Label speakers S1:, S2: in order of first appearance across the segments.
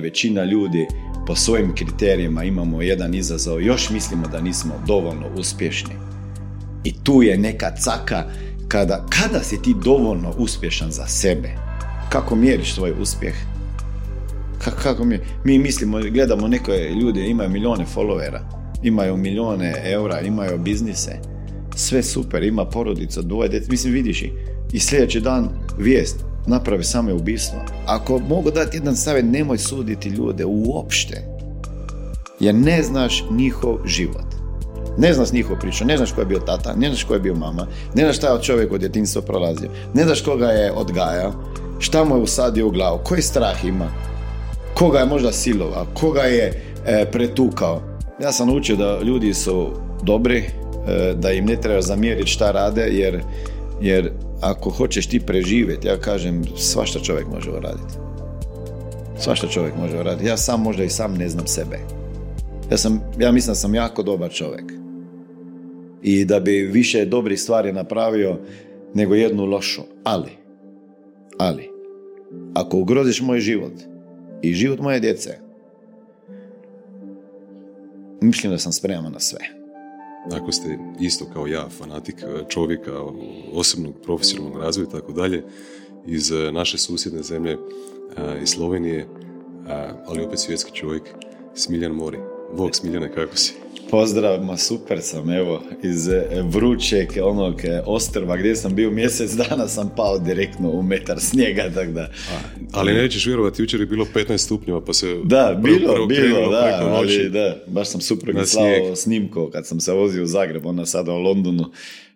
S1: Većina ljudi po svojim kriterijima imamo jedan izazov, još mislimo da nismo dovoljno uspješni. I tu je neka caka kada, kada si ti dovoljno uspješan za sebe. Kako mjeriš svoj uspjeh? Kako mi, mi mislimo, gledamo neke ljude, imaju milijone followera, imaju milijone eura, imaju biznise, sve super, ima porodica, dvoje djece, mislim vidiš i, i sljedeći dan vijest, napravi same ubistvo. Ako mogu dati jedan savjet, nemoj suditi ljude uopšte, jer ne znaš njihov život. Ne znaš njihovu priču, ne znaš ko je bio tata, ne znaš ko je bio mama, ne znaš šta je čovjek od djetinstva prolazio, ne znaš koga je odgajao, šta mu je usadio u glavu, koji strah ima, koga je možda silovao, koga je e, pretukao. Ja sam naučio da ljudi su dobri, e, da im ne treba zamjeriti šta rade, jer, jer ako hoćeš ti preživjeti, ja kažem, svašta čovjek može uraditi. Svašta čovjek može uraditi. Ja sam možda i sam ne znam sebe. Ja, sam, ja mislim da sam jako dobar čovjek. I da bi više dobrih stvari napravio nego jednu lošu. Ali, ali, ako ugroziš moj život i život moje djece, mislim da sam spreman na sve.
S2: Ako ste isto kao ja, fanatik čovjeka, osobnog profesionalnog razvoja i tako dalje, iz e, naše susjedne zemlje, e, iz Slovenije, e, ali opet svjetski čovjek, Smiljan Mori. Bog Smiljane, kako si?
S1: Pozdrav, ma super sam, evo, iz e, vrućeg onog e, ostrva gdje sam bio mjesec dana sam pao direktno u metar snijega, tako da...
S2: ali nećeš vjerovati, jučer je bilo 15 stupnjeva, pa se...
S1: Da, bilo, bilo, da, ali da, baš sam super slao snimko kad sam se vozio u Zagreb, ona sada u Londonu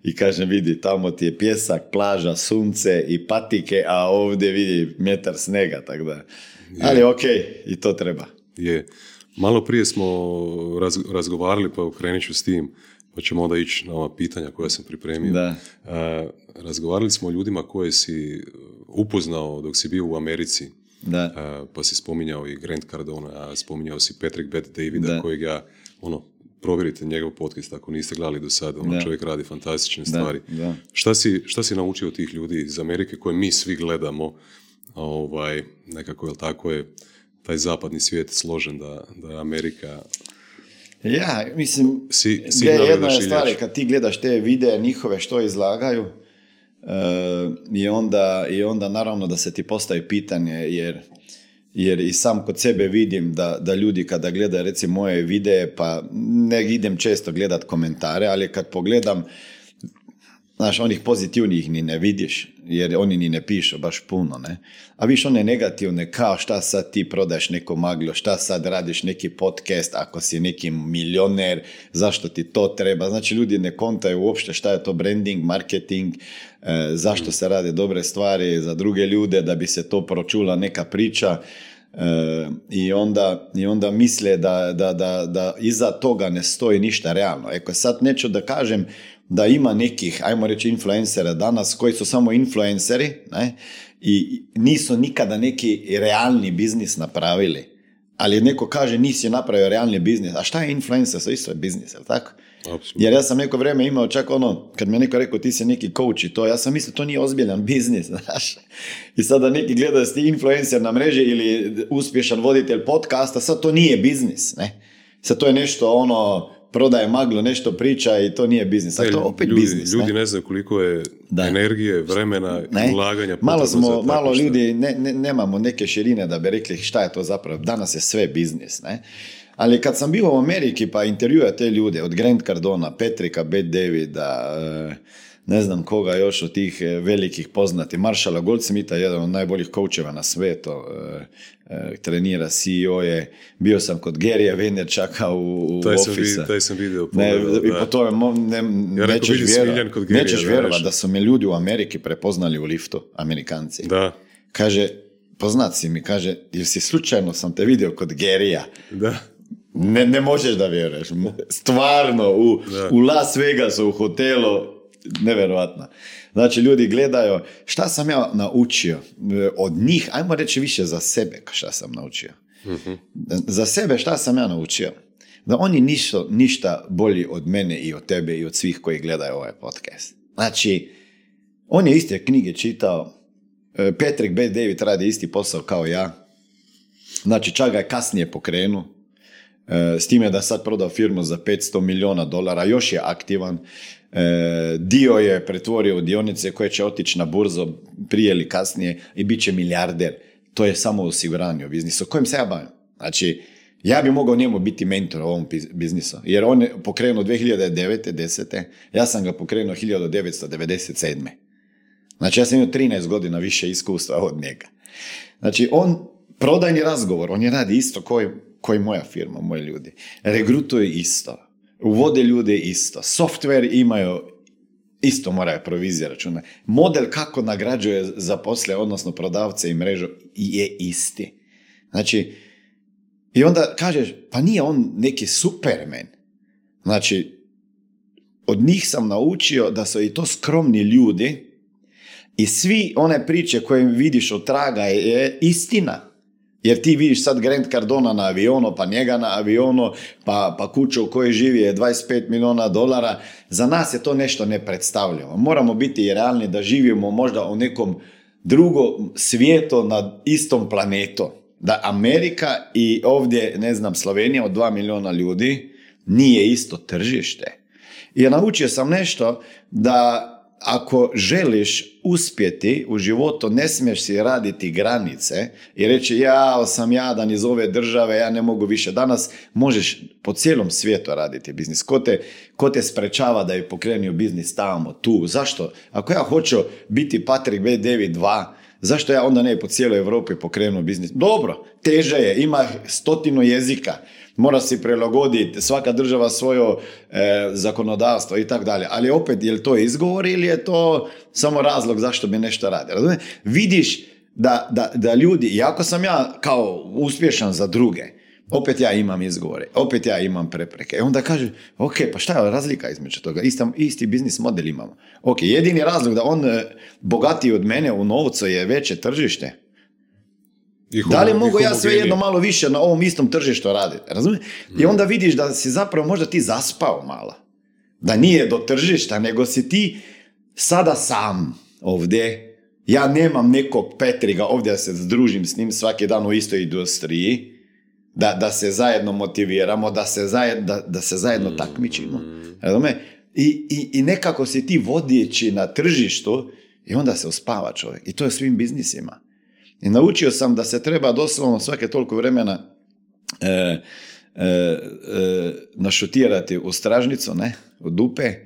S1: i kažem, vidi, tamo ti je pjesak, plaža, sunce i patike, a ovdje vidi metar snega, tako da... Ali okej, okay, i to treba.
S2: Je. Malo prije smo razgovarali, pa krenit ću s tim, pa ćemo onda ići na ova pitanja koja sam pripremio.
S1: Da.
S2: razgovarali smo o ljudima koje si upoznao dok si bio u Americi.
S1: Da.
S2: pa si spominjao i Grant Cardona, spominjao si Patrick Bet Davida, kojeg ja, ono, provjerite njegov podcast ako niste gledali do sada, ono čovjek radi fantastične stvari.
S1: Da.
S2: Šta, si, šta si naučio od tih ljudi iz Amerike koje mi svi gledamo, ovaj, nekako, jel tako je, taj zapadni svijet složen da, da je Amerika
S1: ja, mislim, si, jedna je stvar, kad ti gledaš te videe njihove što izlagaju, uh, i, onda, i onda naravno da se ti postavi pitanje, jer, jer i sam kod sebe vidim da, da ljudi kada gledaju recimo moje videe, pa ne idem često gledat komentare, ali kad pogledam Znaš, onih pozitivnih ni ne vidiš, jer oni ni ne pišu baš puno, ne? A viš one negativne, kao šta sad ti prodaješ neko maglo, šta sad radiš neki podcast, ako si neki milioner, zašto ti to treba? Znači, ljudi ne kontaju uopšte šta je to branding, marketing, e, zašto se rade dobre stvari za druge ljude, da bi se to pročula neka priča. E, i, onda, I onda misle da, da, da, da iza toga ne stoji ništa realno. Eko sad neću da kažem da ima nekih, ajmo reći, influencera danas koji su samo influenceri ne? i nisu nikada neki realni biznis napravili. Ali neko kaže nisi napravio realni biznis. A šta je influencer? To isto je biznis, jel tako? Jer ja sam neko vrijeme imao čak ono, kad mi je neko rekao ti si neki coach i to, ja sam mislio to nije ozbiljan biznis, znaš. I sada neki gleda da si influencer na mreži ili uspješan voditelj podcasta, sad to nije biznis, ne. Sad to je nešto ono, prodaje maglo, nešto priča i to nije biznis. A to opet
S2: ljudi,
S1: biznis.
S2: Ljudi ne, znaju koliko je energije, vremena, ne. ulaganja.
S1: Malo smo, malo ljudi, ne, ne, nemamo neke širine da bi rekli šta je to zapravo. Danas je sve biznis. Ne? Ali kad sam bio u Ameriki pa intervjua te ljude, od Grant Cardona, Petrika, Beth Davida, uh, ne znam koga još od tih e, velikih poznati. Maršala Goldsmitha, jedan od najboljih koučeva na svetu, e, e, trenira CEO je, bio sam kod Gerija Venerčaka u, u
S2: taj sam, taj sam vidio.
S1: Ne, I po tome ne, ja nećeš, vjerovat, nećeš vjerovati da su me ljudi u Ameriki prepoznali u liftu, Amerikanci.
S2: Da.
S1: Kaže, poznat si mi, kaže, jer si slučajno sam te vidio kod Gerija.
S2: Da.
S1: Ne, ne možeš da vjeruješ. Stvarno, u, u Las Vegasu, u hotelu, nevjerojatno. Znači, ljudi gledaju šta sam ja naučio e, od njih, ajmo reći više za sebe šta sam naučio. Mhm. Za sebe šta sam ja naučio? Da oni nisu ništa bolji od mene i od tebe i od svih koji gledaju ovaj podcast. Znači, on je iste knjige čitao, e, Patrick B. David radi isti posao kao ja. Znači, čak ga je kasnije pokrenuo. E, s time da sad prodao firmu za 500 milijuna dolara, još je aktivan. E, dio je pretvorio u dionice koje će otići na burzo prije ili kasnije i bit će milijarder. To je samo osiguranje u biznisu. Kojim se ja bavim? Znači, ja bi mogao njemu biti mentor u ovom biznisu, jer on je pokrenuo 2009. 10. Ja sam ga pokrenuo 1997. Znači, ja sam imao 13 godina više iskustva od njega. Znači, on, prodajni razgovor, on je radi isto koji, koji moja firma, moji ljudi. Regrutuje isto. Uvode ljude isto. Software imaju isto moraju provizije računa. Model kako nagrađuje zaposle, odnosno prodavce i mrežu je isti. Znači, i onda kažeš, pa nije on neki supermen. Znači, od njih sam naučio da su i to skromni ljudi i svi one priče koje vidiš od traga je istina. Jer ti vidiš sad Grant Cardona na avionu, pa njega na avionu, pa, pa kuću u kojoj živi je 25 milijuna dolara. Za nas je to nešto nepredstavljivo. Moramo biti realni da živimo možda u nekom drugom svijetu na istom planetu da Amerika i ovdje, ne znam, Slovenija od 2 milijuna ljudi nije isto tržište. I naučio sam nešto da ako želiš uspjeti u životu, ne smiješ si raditi granice i reći ja sam jadan iz ove države, ja ne mogu više. Danas možeš po cijelom svijetu raditi biznis. Ko te, ko te sprečava da je pokrenio biznis tamo, tu? Zašto? Ako ja hoću biti Patrick B. David 2, Zašto ja onda ne po cijeloj Europi pokrenuo biznis? Dobro, teže je, ima stotinu jezika, mora se prilagoditi, svaka država svoje e, zakonodavstvo i tako dalje. Ali opet, je li to izgovor ili je to samo razlog zašto bi nešto radi? Vidiš da, da, da ljudi, iako sam ja kao uspješan za druge, opet ja imam izgovore, opet ja imam prepreke. I onda kaže, ok, pa šta je razlika između toga? Isti, isti biznis model imamo. Ok, jedini razlog da on e, bogatiji od mene u novcu je veće tržište. Da li mogu ja sve jedno malo više na ovom istom tržištu raditi? Razumije? I onda vidiš da si zapravo možda ti zaspao malo. Da nije do tržišta, nego si ti sada sam ovdje. Ja nemam nekog Petriga ovdje da se združim s njim svaki dan u istoj industriji da, da se zajedno motiviramo, da se, zajedno, da, da se zajedno mm. takmičimo. I, i, I nekako si ti vodijeći na tržištu i onda se uspava čovjek. I to je svim biznisima. I naučio sam da se treba doslovno svake toliko vremena e, e, e, našutirati u stražnicu, ne, u dupe, e,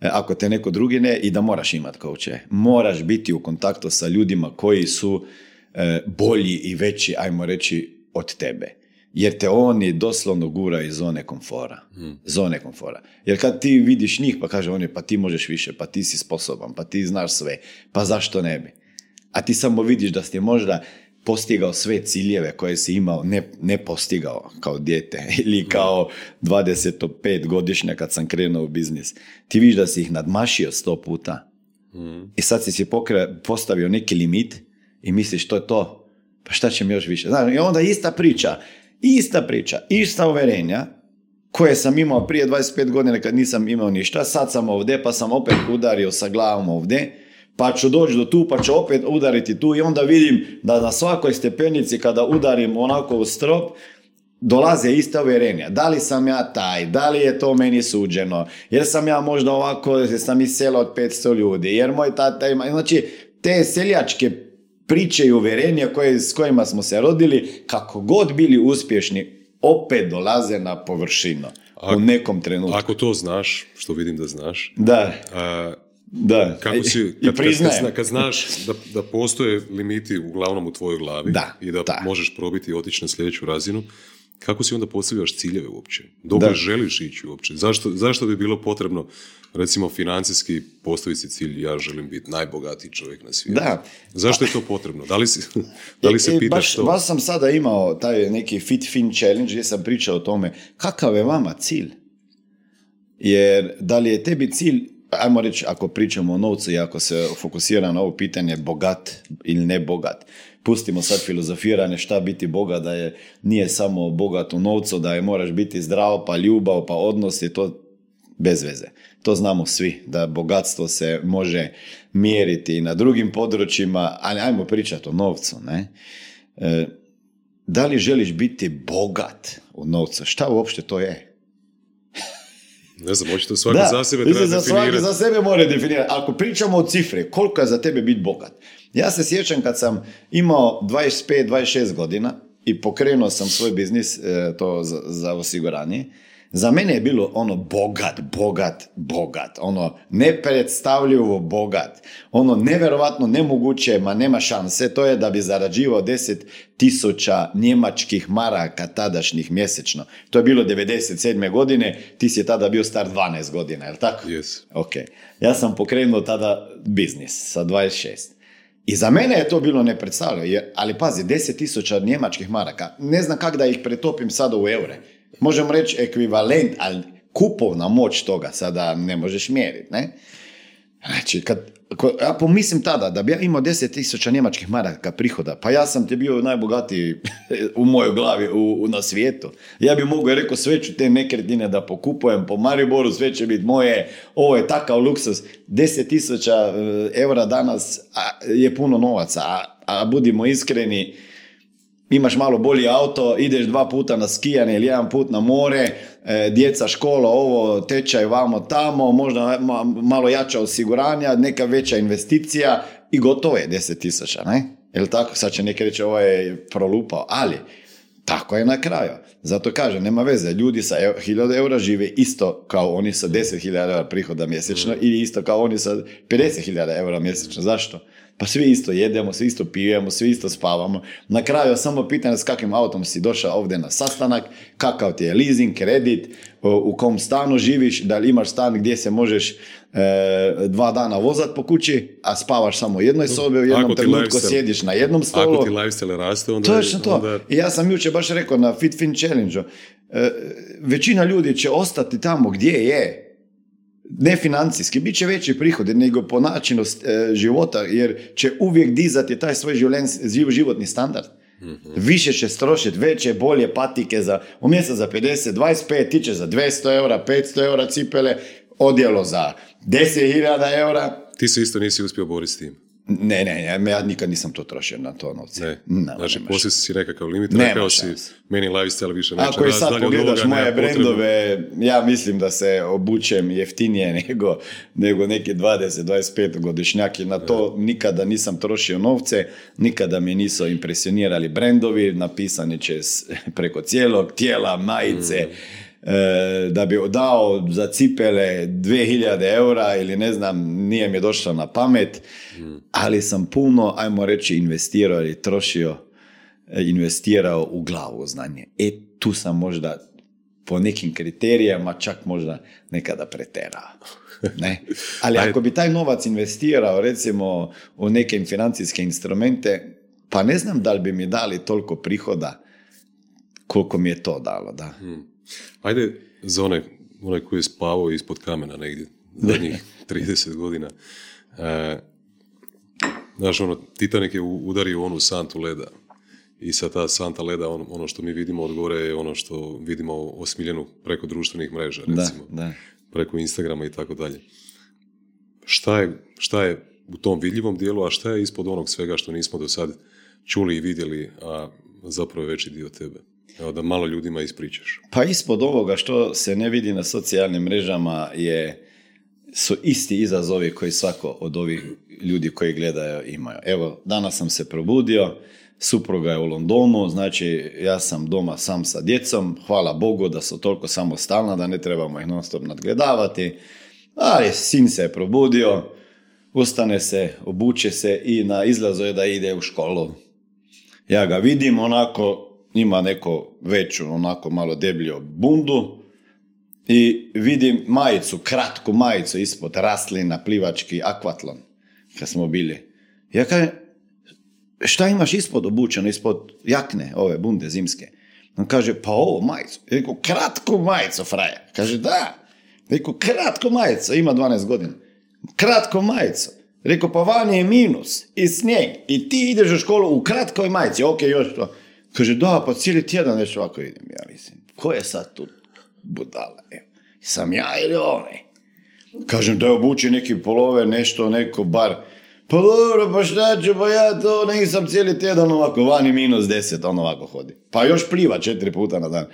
S1: ako te neko drugi ne, i da moraš imati kouče. Moraš biti u kontaktu sa ljudima koji su e, bolji i veći, ajmo reći, od tebe jer te oni doslovno gura iz zone komfora. Hmm. Zone komfora. Jer kad ti vidiš njih pa kaže oni pa ti možeš više, pa ti si sposoban, pa ti znaš sve, pa zašto ne bi? A ti samo vidiš da si možda postigao sve ciljeve koje si imao, ne, ne postigao kao dijete ili kao 25 godišnja kad sam krenuo u biznis. Ti vidiš da si ih nadmašio sto puta. Hmm. I sad si si postavio neki limit i misliš to je to. Pa šta će mi još više? Znači, I onda ista priča Ista priča, ista uverenja koje sam imao prije 25 godina kad nisam imao ništa, sad sam ovdje pa sam opet udario sa glavom ovdje, pa ću doći do tu pa ću opet udariti tu i onda vidim da na svakoj stepenici kada udarim onako u strop, dolaze ista uvjerenja. Da li sam ja taj, da li je to meni suđeno, jer sam ja možda ovako, jer sam iz sela od 500 ljudi, jer moj tata ima, znači te seljačke priče i uvjerenja koje, s kojima smo se rodili, kako god bili uspješni, opet dolaze na površinu u nekom trenutku.
S2: Ako to znaš, što vidim da znaš,
S1: da.
S2: Da. Kako si, kad, kad, kad, znaš da, da postoje limiti uglavnom u tvojoj glavi
S1: da,
S2: i da, da, možeš probiti i otići na sljedeću razinu, kako si onda postavljaš ciljeve uopće? Dok želiš ići uopće? Zašto, zašto bi bilo potrebno, recimo, financijski postaviti si cilj, ja želim biti najbogatiji čovjek na svijetu?
S1: Da.
S2: Zašto je to potrebno? Da li, si, da li se e, pitaš baš,
S1: to? Baš sam sada imao taj neki Fit Fin Challenge gdje sam pričao o tome kakav je vama cilj? Jer da li je tebi cilj ajmo reći, ako pričamo o novcu i ako se fokusira na ovo pitanje bogat ili ne bogat, pustimo sad filozofiranje šta biti boga, da je nije samo bogat u novcu, da je moraš biti zdrav, pa ljubav, pa odnos je to bez veze. To znamo svi, da bogatstvo se može mjeriti na drugim područjima, ali ajmo pričati o novcu. Ne? E, da li želiš biti bogat u novcu? Šta uopšte to je?
S2: Ne znam, očito svaki da, za sebe treba
S1: za svaki za sebe mora definirati. Ako pričamo o cifre, koliko je za tebe biti bogat? Ja se sjećam kad sam imao 25-26 godina i pokrenuo sam svoj biznis, e, to za, za osiguranje, za mene je bilo ono bogat, bogat, bogat, ono nepredstavljivo bogat, ono nevjerovatno nemoguće, ma nema šanse, to je da bi zarađivao 10 tisuća njemačkih maraka tadašnjih mjesečno. To je bilo 97. godine, ti si tada bio star 12 godina, je tako?
S2: Yes.
S1: Ok. Ja sam pokrenuo tada biznis sa 26. I za mene je to bilo nepredstavljivo, ali pazi, 10 tisuća njemačkih maraka, ne znam kako da ih pretopim sada u eure možemo reći ekvivalent, ali kupovna moć toga sada ne možeš mjeriti, ne? Znači, kad, ja pomislim tada da bi ja imao 10.000 njemačkih maraka prihoda, pa ja sam ti bio najbogatiji u mojoj glavi u, na svijetu. Ja bi mogu rekao sve ću te nekretnine da pokupujem po Mariboru, sve će biti moje, ovo je takav luksus. 10.000 e, eura danas je puno novaca, a, a budimo iskreni, imaš malo bolji auto, ideš dva puta na skijanje ili jedan put na more, e, djeca, škola, ovo, tečaj vamo tamo, možda malo jača osiguranja, neka veća investicija i gotovo je 10 tisuća, ne? Jel tako? Sad će neki reći ovo je prolupao, ali tako je na kraju. Zato kaže, nema veze, ljudi sa 1000 eura žive isto kao oni sa 10.000 eura prihoda mjesečno mm. ili isto kao oni sa 50.000 eura mjesečno. Zašto? Pa svi isto jedemo, svi isto pijemo, svi isto spavamo. Na kraju samo pitanje s kakvim autom si došao ovdje na sastanak, kakav ti je leasing, kredit, u kom stanu živiš, da li imaš stan gdje se možeš e, dva dana vozat po kući, a spavaš samo u jednoj sobi, u jednom trenutku sjediš na jednom stolu.
S2: Ako ti lifestyle raste, onda...
S1: Točno to. I ja sam jučer baš rekao na Fit Fin Challenge e, većina ljudi će ostati tamo gdje je, ne financijski, bit će veći prihodi nego po načinu e, života, jer će uvijek dizati taj svoj životni standard. mm Više će strošiti, veće, bolje patike za, umjesto za 50, 25, ti će za 200 eura, 500 eura cipele, odjelo za 10.000 eura.
S2: Ti se isto nisi uspio boriti s tim.
S1: Ne, ne, ne, ja nikad nisam to trošio na to novce.
S2: Ne. No, znači, poslije si nekakav limit, rekao si, meni lifestyle više neće
S1: Ako i sad pogledaš moje brendove, ja mislim da se obučem jeftinije nego, nego neki 20-25 godišnjaki. Na to nikada nisam trošio novce, nikada mi nisu impresionirali brendovi, napisani će preko cijelog tijela, majice, mm. E, da bi dao za cipele 2000 eura ili ne znam, nije mi došlo na pamet, ali sam puno, ajmo reći, investirao ili trošio, e, investirao u glavu znanje. E, tu sam možda po nekim kriterijama čak možda nekada preterao. Ne? Ali ako bi taj novac investirao recimo u neke financijske instrumente, pa ne znam da li bi mi dali toliko prihoda koliko mi je to dalo. Da. Hmm.
S2: Ajde za onaj, onaj koji je spavao ispod kamena negdje zadnjih 30 godina. E, znaš, ono, Titanic je udario onu santu leda. I sa ta santa leda, on, ono što mi vidimo od gore je ono što vidimo osmiljenu preko društvenih mreža, recimo. Da, da. Preko Instagrama i tako dalje. Šta je, šta je u tom vidljivom dijelu, a šta je ispod onog svega što nismo do sad čuli i vidjeli, a zapravo je veći dio tebe? Evo da malo ljudima ispričaš.
S1: Pa ispod ovoga što se ne vidi na socijalnim mrežama je, su isti izazovi koji svako od ovih ljudi koji gledaju imaju. Evo, danas sam se probudio, supruga je u Londonu, znači ja sam doma sam sa djecom, hvala Bogu da su toliko samostalna da ne trebamo ih non stop nadgledavati, ali sin se je probudio, ustane se, obuče se i na izlazu je da ide u školu. Ja ga vidim onako ima neko veću, onako malo deblju bundu i vidim majicu, kratku majicu ispod raslina, plivački akvatlon, kad smo bili. Ja kažem, šta imaš ispod obučeno, ispod jakne, ove bunde zimske? On kaže, pa ovo majicu. Ja rekao, kratku majicu, frajer. Kaže, da. Rekao, kratku majicu, ima 12 godina. Kratku majicu. Rekao, pa van je minus i snijeg i ti ideš u školu u kratkoj majici. Ok, još to. Kaže, da, pa cijeli tjedan već ovako idem. Ja mislim, ko je sad tu budala? Sam ja ili onaj? Kažem da je obuči neki polove, nešto, neko bar Pa dobro, pa šta ću, pa ja to nisam cijeli tjedan ovako, vani minus deset, on ovako hodi. Pa još pliva četiri puta na dan.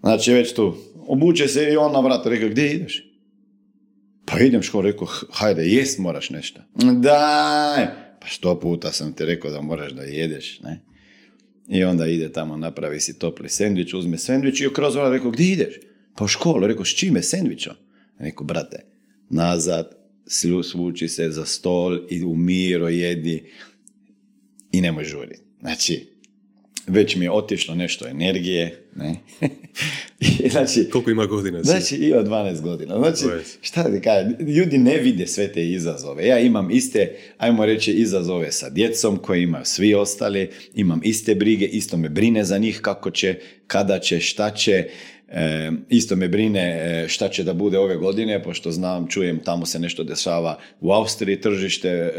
S1: Znači, već tu. Obuče se i on na vratu, rekao, gdje ideš? Pa idem školu, rekao, hajde, jest moraš nešto. Daj! Pa što puta sam ti rekao da moraš da jedeš, ne? I onda ide tamo, napravi si topli sendvič, uzme sendvič i kroz vrata rekao, gdje ideš? Pa u školu, rekao, s čime, sendvičom? Rekao, brate, nazad, svuči se za stol i u miro jedi i nemoj žuriti. Znači, već mi je otišlo nešto energije, ne?
S2: znači, Koliko ima godina?
S1: Znači, ima 12 godina. Znači, šta ti kažem, ljudi ne vide sve te izazove. Ja imam iste, ajmo reći, izazove sa djecom koje imaju svi ostali, imam iste brige, isto me brine za njih kako će, kada će, šta će, E, isto me brine e, šta će da bude ove godine, pošto znam, čujem, tamo se nešto dešava u Austriji, tržište e,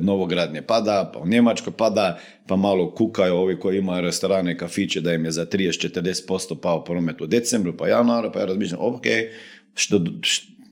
S1: novogradnje pada, pa u Njemačkoj pada, pa malo kukaju ovi koji imaju restorane kafiće da im je za 30-40% pao promet u decembru, pa januaru, pa ja razmišljam, ok, što,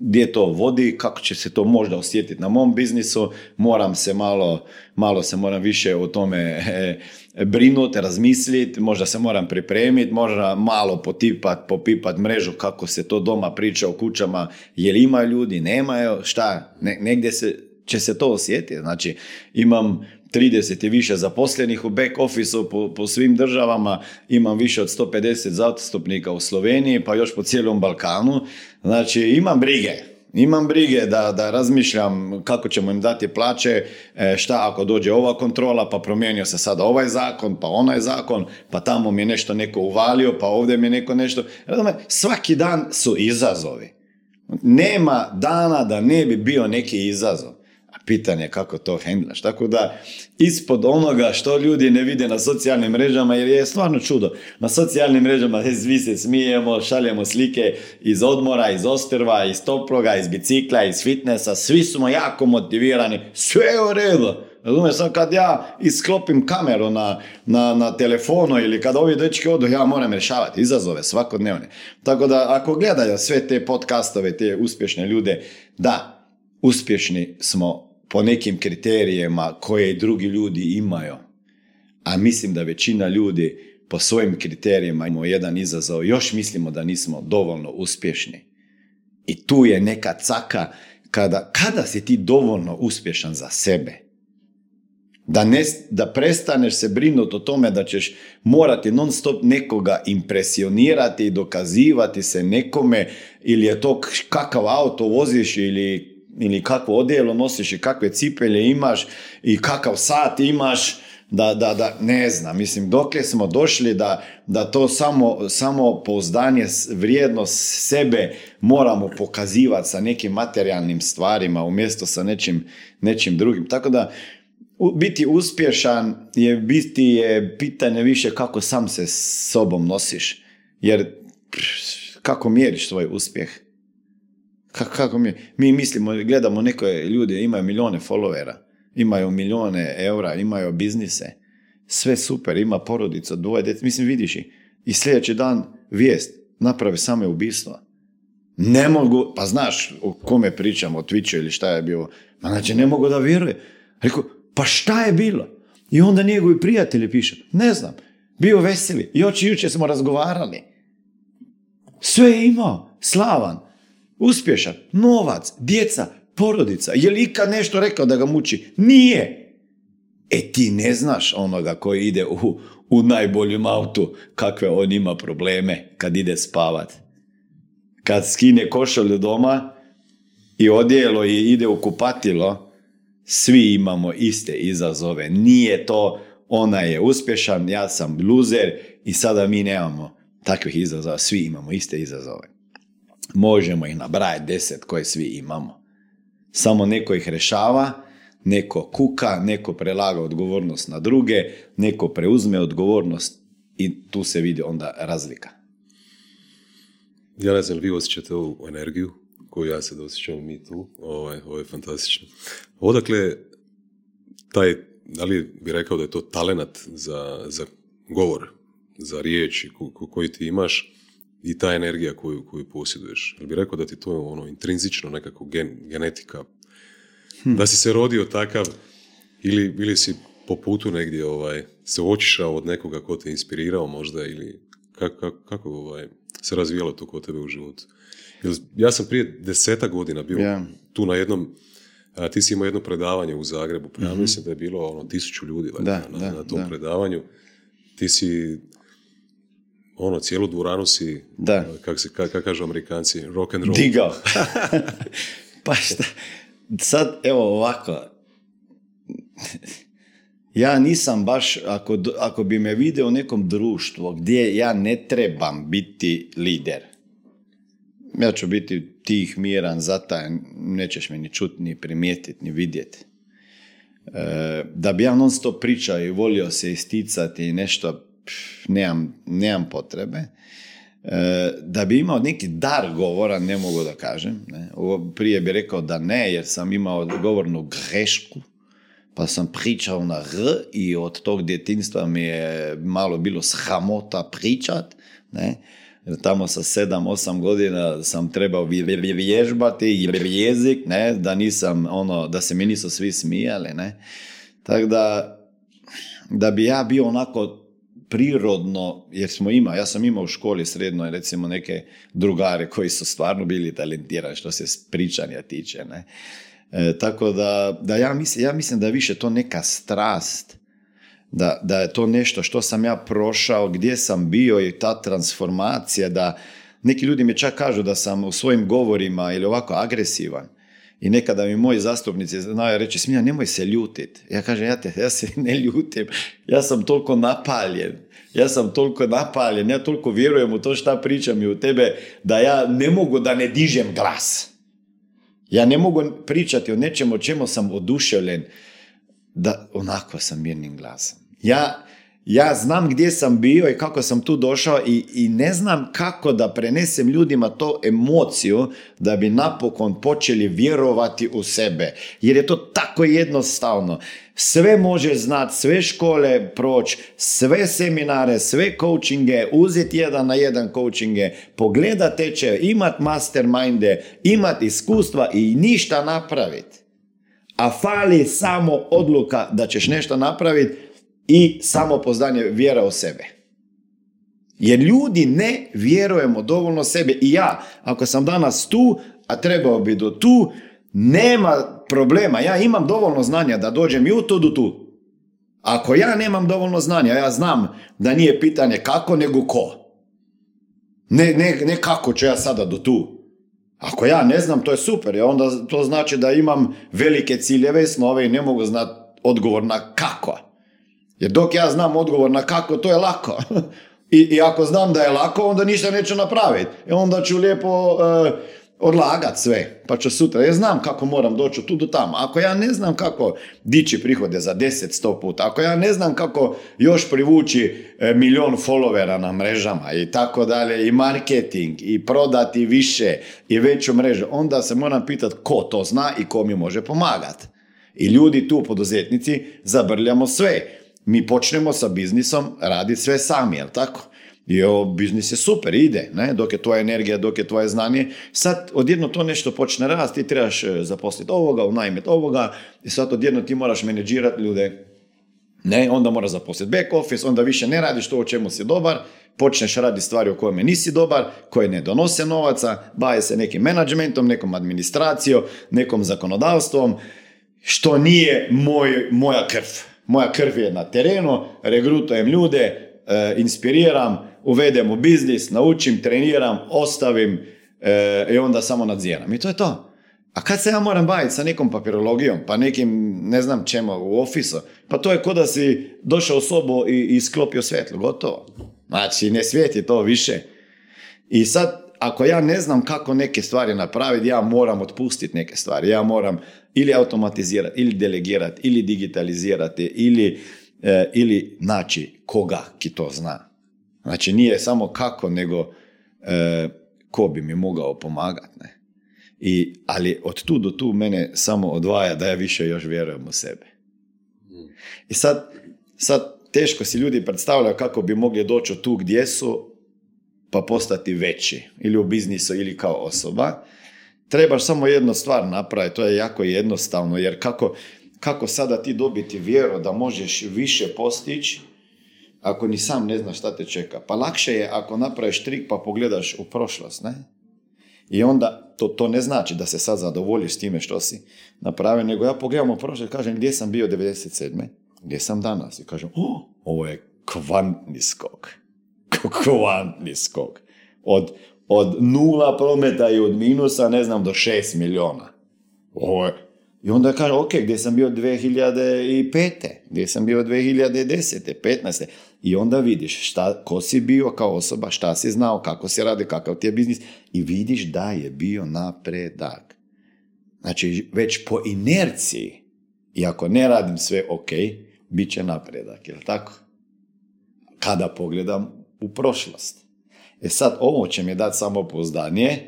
S1: gdje to vodi, kako će se to možda osjetiti na mom biznisu, moram se malo, malo se moram više o tome e, brinuti, razmisliti, možda se moram pripremiti, možda malo potipat, popipat mrežu kako se to doma priča o kućama, jel ima ljudi, nema, šta, negdje se, će se to osjetiti. Znači, imam 30 i više zaposlenih u back office po, po svim državama, imam više od 150 zastupnika u Sloveniji, pa još po cijelom Balkanu. Znači, imam brige. Imam brige da, da razmišljam kako ćemo im dati plaće, e, šta ako dođe ova kontrola, pa promijenio se sada ovaj zakon, pa onaj zakon, pa tamo mi je nešto neko uvalio, pa ovdje mi je neko nešto. Svaki dan su izazovi. Nema dana da ne bi bio neki izazov pitanje kako to hendlaš. Tako da ispod onoga što ljudi ne vide na socijalnim mrežama, jer je stvarno čudo. Na socijalnim mrežama svi se smijemo, šaljemo slike iz odmora, iz ostrva, iz toploga, iz bicikla, iz fitnessa, svi smo jako motivirani, sve je u redu. Razumiješ, sam kad ja isklopim kameru na, na, na telefonu ili kad ovi dečki odu, ja moram rješavati izazove svakodnevne. Tako da ako gledaju sve te podcastove, te uspješne ljude, da, uspješni smo po nekim kriterijima koje drugi ljudi imaju. A mislim da većina ljudi po svojim kriterijima imamo jedan izazov, još mislimo da nismo dovoljno uspješni. I tu je neka caka kada, kada si ti dovoljno uspješan za sebe. Da, ne, da prestaneš se brinuti o tome da ćeš morati non stop nekoga impresionirati i dokazivati se nekome ili je to kakav auto voziš ili ili kakvo odijelo nosiš i kakve cipelje imaš i kakav sat imaš, da, da, da ne znam, mislim, dokle smo došli da, da to samo, samo pouzdanje, vrijednost sebe moramo pokazivati sa nekim materijalnim stvarima umjesto sa nečim, nečim drugim. Tako da, biti uspješan je biti je pitanje više kako sam se sobom nosiš. Jer kako mjeriš svoj uspjeh? Kako mi, mi mislimo, gledamo neke ljude, imaju milijone followera, imaju milijone eura, imaju biznise, sve super, ima porodica, dvoje djece, mislim vidiš i, i sljedeći dan vijest, naprave same ubistva. Ne mogu, pa znaš o kome pričam, o Twitchu ili šta je bilo, ma znači ne mogu da vjeruje. Rekao, pa šta je bilo? I onda njegovi prijatelji pišu, ne znam, bio veseli, oči jučer smo razgovarali. Sve je imao, slavan, uspješan, novac, djeca, porodica. Je li ikad nešto rekao da ga muči? Nije. E ti ne znaš onoga koji ide u, u najboljem autu, kakve on ima probleme kad ide spavat. Kad skine košulju doma i odjelo i ide u kupatilo, svi imamo iste izazove. Nije to ona je uspješan, ja sam luzer i sada mi nemamo takvih izazova. Svi imamo iste izazove. Možemo ih nabrajati deset koje svi imamo. Samo neko ih rešava, neko kuka, neko prelaga odgovornost na druge, neko preuzme odgovornost i tu se vidi onda razlika.
S2: Ja ne znam, vi osjećate ovu energiju koju ja sad osjećam mi tu. Ovo je, ovo je fantastično. Odakle, taj, da li bi rekao da je to talenat za, za govor, za riječi koji ti imaš, i ta energija koju, koju posjeduješ. Jel bi rekao da ti to je ono intrinzično nekako gen, genetika hm. da si se rodio takav ili, ili si po putu negdje ovaj, se očišao od nekoga ko te inspirirao možda ili kako, kako ovaj, se razvijalo to kod tebe u životu? Ja sam prije deseta godina bio tu na jednom, a, ti si imao jedno predavanje u Zagrebu, pa ja mhm. mislim da je bilo ono tisuću ljudi da, na, da, na tom predavanju. Ti si ono, cijelu dvoranu si, da. kak, se, kak, kažu amerikanci, rock and roll.
S1: Digao. pa šta, sad, evo ovako, ja nisam baš, ako, ako bi me vidio u nekom društvu gdje ja ne trebam biti lider, ja ću biti tih, miran, zatajan, nećeš me ni čuti, ni primijetiti, ni vidjeti. E, da bi ja non stop pričao i volio se isticati i nešto, nemam, nemam potrebe. E, da bi imao neki dar govora, ne mogu da kažem. Ne. prije bi rekao da ne, jer sam imao govornu grešku pa sam pričao na R i od tog djetinstva mi je malo bilo sramota pričat, ne, tamo sa sedam, osam godina sam trebao vježbati jezik, ne, da nisam ono, da se mi nisu svi smijali, ne. Tako da, da bi ja bio onako prirodno, jer smo imali, ja sam imao u školi srednoj recimo neke drugare koji su stvarno bili talentirani što se pričanja tiče, ne. E, tako da, da ja, mislim, ja mislim da je više to neka strast, da, da je to nešto što sam ja prošao, gdje sam bio i ta transformacija, da neki ljudi mi čak kažu da sam u svojim govorima ili ovako agresivan. I nekada mi moji zastupnici znaju reći, smija, nemoj se ljutit. Ja kažem, ja, te, ja se ne ljutim, ja sam toliko napaljen. Ja sam toliko napaljen, ja toliko vjerujem u to šta pričam i u tebe, da ja ne mogu da ne dižem glas. Ja ne mogu pričati o nečemu o čemu sam oduševljen da onako sam mirnim glasom. Ja, ja znam gdje sam bio i kako sam tu došao i, i ne znam kako da prenesem ljudima to emociju da bi napokon počeli vjerovati u sebe. Jer je to tako jednostavno. Sve može znati, sve škole proći, sve seminare, sve coachinge, uzeti jedan na jedan coachinge, pogleda teče, imat masterminde, imat iskustva i ništa napraviti. A fali samo odluka da ćeš nešto napraviti i samo poznanje vjera u sebe. Jer ljudi ne vjerujemo dovoljno sebe. I ja, ako sam danas tu, a trebao bi do tu, nema problema. Ja imam dovoljno znanja da dođem i u to do tu. Ako ja nemam dovoljno znanja, ja znam da nije pitanje kako, nego ko. Ne, ne, ne kako ću ja sada do tu. Ako ja ne znam, to je super. Onda to znači da imam velike ciljeve i snove i ne mogu znati odgovor na kako. Jer dok ja znam odgovor na kako, to je lako. I, I, ako znam da je lako, onda ništa neću napraviti. I onda ću lijepo uh, odlagat sve. Pa ću sutra. Ja znam kako moram doći tu do tamo. Ako ja ne znam kako dići prihode za 10, 100 puta, ako ja ne znam kako još privući e, milion followera na mrežama i tako dalje, i marketing, i prodati više, i veću mrežu, onda se moram pitati ko to zna i ko mi može pomagati. I ljudi tu, poduzetnici, zabrljamo sve mi počnemo sa biznisom raditi sve sami, jel tako? I ovo, biznis je super, ide, ne? dok je tvoja energija, dok je tvoje znanje. Sad odjedno to nešto počne rasti, ti trebaš e, zaposliti ovoga, unajmiti ovoga i sad odjedno ti moraš menedžirati ljude. Ne, onda moraš zaposliti back office, onda više ne radiš to o čemu si dobar, počneš raditi stvari o kojima nisi dobar, koje ne donose novaca, baje se nekim menadžmentom, nekom administracijom, nekom zakonodavstvom, što nije moj, moja krv moja krv je na terenu, regrutujem ljude, e, inspiriram, uvedem u biznis, naučim, treniram, ostavim e, i onda samo nadziram. I to je to. A kad se ja moram baviti sa nekom papirologijom, pa nekim, ne znam čemu, u ofisu, pa to je ko da si došao u sobu i, i sklopio svjetlo, gotovo. Znači, ne svijeti to više. I sad, ako ja ne znam kako neke stvari napraviti, ja moram otpustiti neke stvari. Ja moram ili automatizirati, ili delegirati, ili digitalizirati, ili, e, ili naći koga ki to zna. Znači nije samo kako, nego e, ko bi mi mogao pomagati. Ne? I, ali od tu do tu mene samo odvaja da ja više još vjerujem u sebe. I sad, sad teško si ljudi predstavljaju kako bi mogli doći tu gdje su, pa postati veći ili u biznisu ili kao osoba. Trebaš samo jednu stvar napraviti, to je jako jednostavno, jer kako, kako sada ti dobiti vjeru da možeš više postići, ako ni sam ne znaš šta te čeka. Pa lakše je ako napraviš trik pa pogledaš u prošlost, ne? I onda, to, to ne znači da se sad zadovoljiš s time što si napravio, nego ja pogledam u prošlost i kažem gdje sam bio 97. Gdje sam danas? I kažem, oh, ovo je kvantni skok. Kvantni skok. Od, od nula prometa i od minusa, ne znam, do šest miliona. Ovo je i onda kaže, ok, gdje sam bio 2005. Gdje sam bio 2010. 15. I onda vidiš šta, ko si bio kao osoba, šta si znao, kako se radi, kakav ti je biznis i vidiš da je bio napredak. Znači, već po inerciji, i ako ne radim sve ok, bit će napredak, jel tako? Kada pogledam u prošlost. E sad, ovo će mi dati samo pozdanje,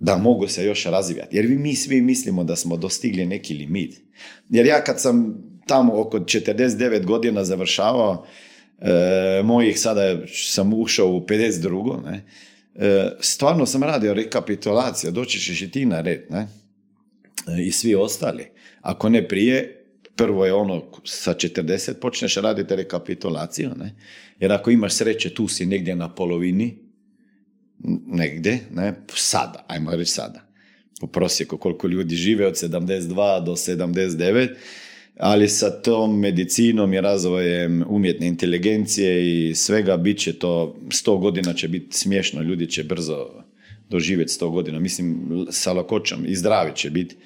S1: da mogu se još razvijati. Jer mi svi mislimo da smo dostigli neki limit. Jer ja kad sam tamo oko 49 godina završavao, e, mojih sada sam ušao u 52. Ne, e, stvarno sam radio rekapitulacija, doći ćeš i ti na red, ne, e, i svi ostali. Ako ne prije, prvo je ono sa 40 počneš raditi rekapitulaciju, ne, jer ako imaš sreće tu si negdje na polovini, negdje, ne, sada, ajmo reći sada, u prosjeku koliko ljudi žive od 72 do 79, ali sa tom medicinom i razvojem umjetne inteligencije i svega bit će to, 100 godina će biti smiješno, ljudi će brzo doživjeti 100 godina, mislim sa lakoćom i zdravi će biti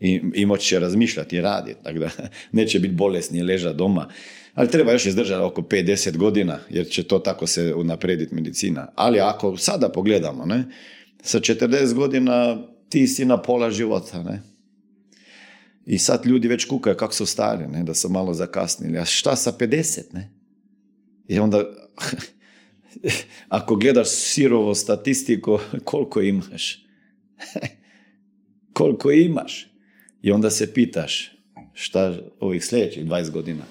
S1: i, i moći će razmišljati i raditi, tako da neće biti bolesni i leža doma ali treba još izdržati oko 5-10 godina, jer će to tako se unaprediti medicina. Ali ako sada pogledamo, ne, sa 40 godina ti si na pola života, ne. I sad ljudi već kukaju kako su stari, ne, da su malo zakasnili. A šta sa 50, ne? I onda, ako gledaš sirovo statistiku, koliko imaš? koliko imaš? I onda se pitaš, šta ovih sljedećih 20 godina?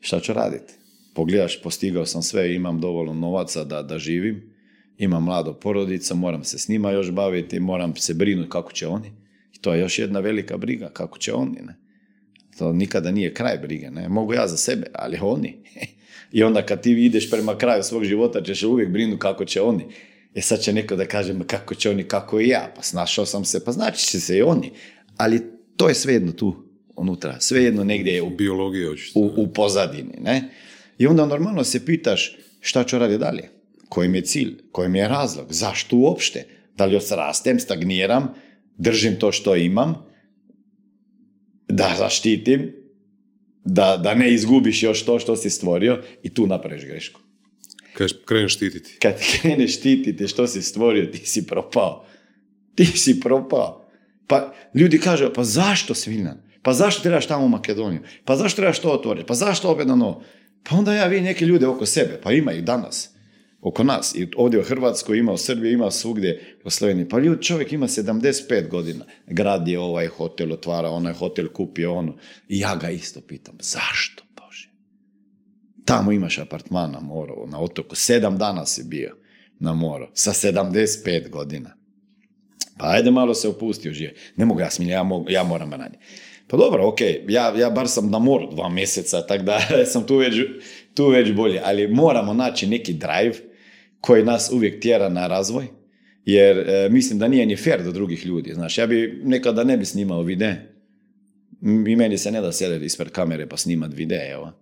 S1: šta ću raditi? Pogledaš, postigao sam sve, imam dovoljno novaca da, da živim, imam mlado porodica, moram se s njima još baviti, moram se brinuti kako će oni. I to je još jedna velika briga, kako će oni. Ne? To nikada nije kraj brige. Ne? Mogu ja za sebe, ali oni. I onda kad ti ideš prema kraju svog života, ćeš uvijek brinuti kako će oni. E sad će neko da kaže, kako će oni, kako i ja. Pa snašao sam se, pa znači će se i oni. Ali to je svejedno tu unutra, svejedno negdje
S2: u, biologiji
S1: u, u pozadini. Ne? I onda normalno se pitaš šta ću raditi dalje, koji mi je cilj, koji mi je razlog, zašto uopšte, da li rastem, stagniram, držim to što imam, da zaštitim, da, da ne izgubiš još to što si stvorio i tu napraviš grešku.
S2: Kad kreneš štititi.
S1: Kad kreneš štititi što si stvorio, ti si propao. Ti si propao. Pa ljudi kažu, pa zašto Sviljan? Pa zašto trebaš tamo u Makedoniju? Pa zašto trebaš to otvoriti? Pa zašto opet na novo? Pa onda ja vidim neke ljude oko sebe, pa ima ih danas. Oko nas. I ovdje u Hrvatskoj ima, u Srbiji ima svugdje u Sloveniji. Pa ljudi, čovjek ima 75 godina. Grad je ovaj hotel otvara, onaj hotel kupio ono. I ja ga isto pitam, zašto Bože? Tamo imaš apartman na moru, na otoku. Sedam dana si bio na moru. Sa 75 godina. Pa ajde malo se opusti u žive. Ne mogu ja smilja, ja, ja moram ranije. Pa dobro, ok, ja, ja bar sam na moru dva mjeseca, tako da sam tu već, tu već bolje, ali moramo naći neki drive koji nas uvijek tjera na razvoj, jer e, mislim da nije ni fair do drugih ljudi. Znaš, ja bi nekada ne bi snimao vide, i meni se ne da sjedati ispred kamere pa snimat videe, evo.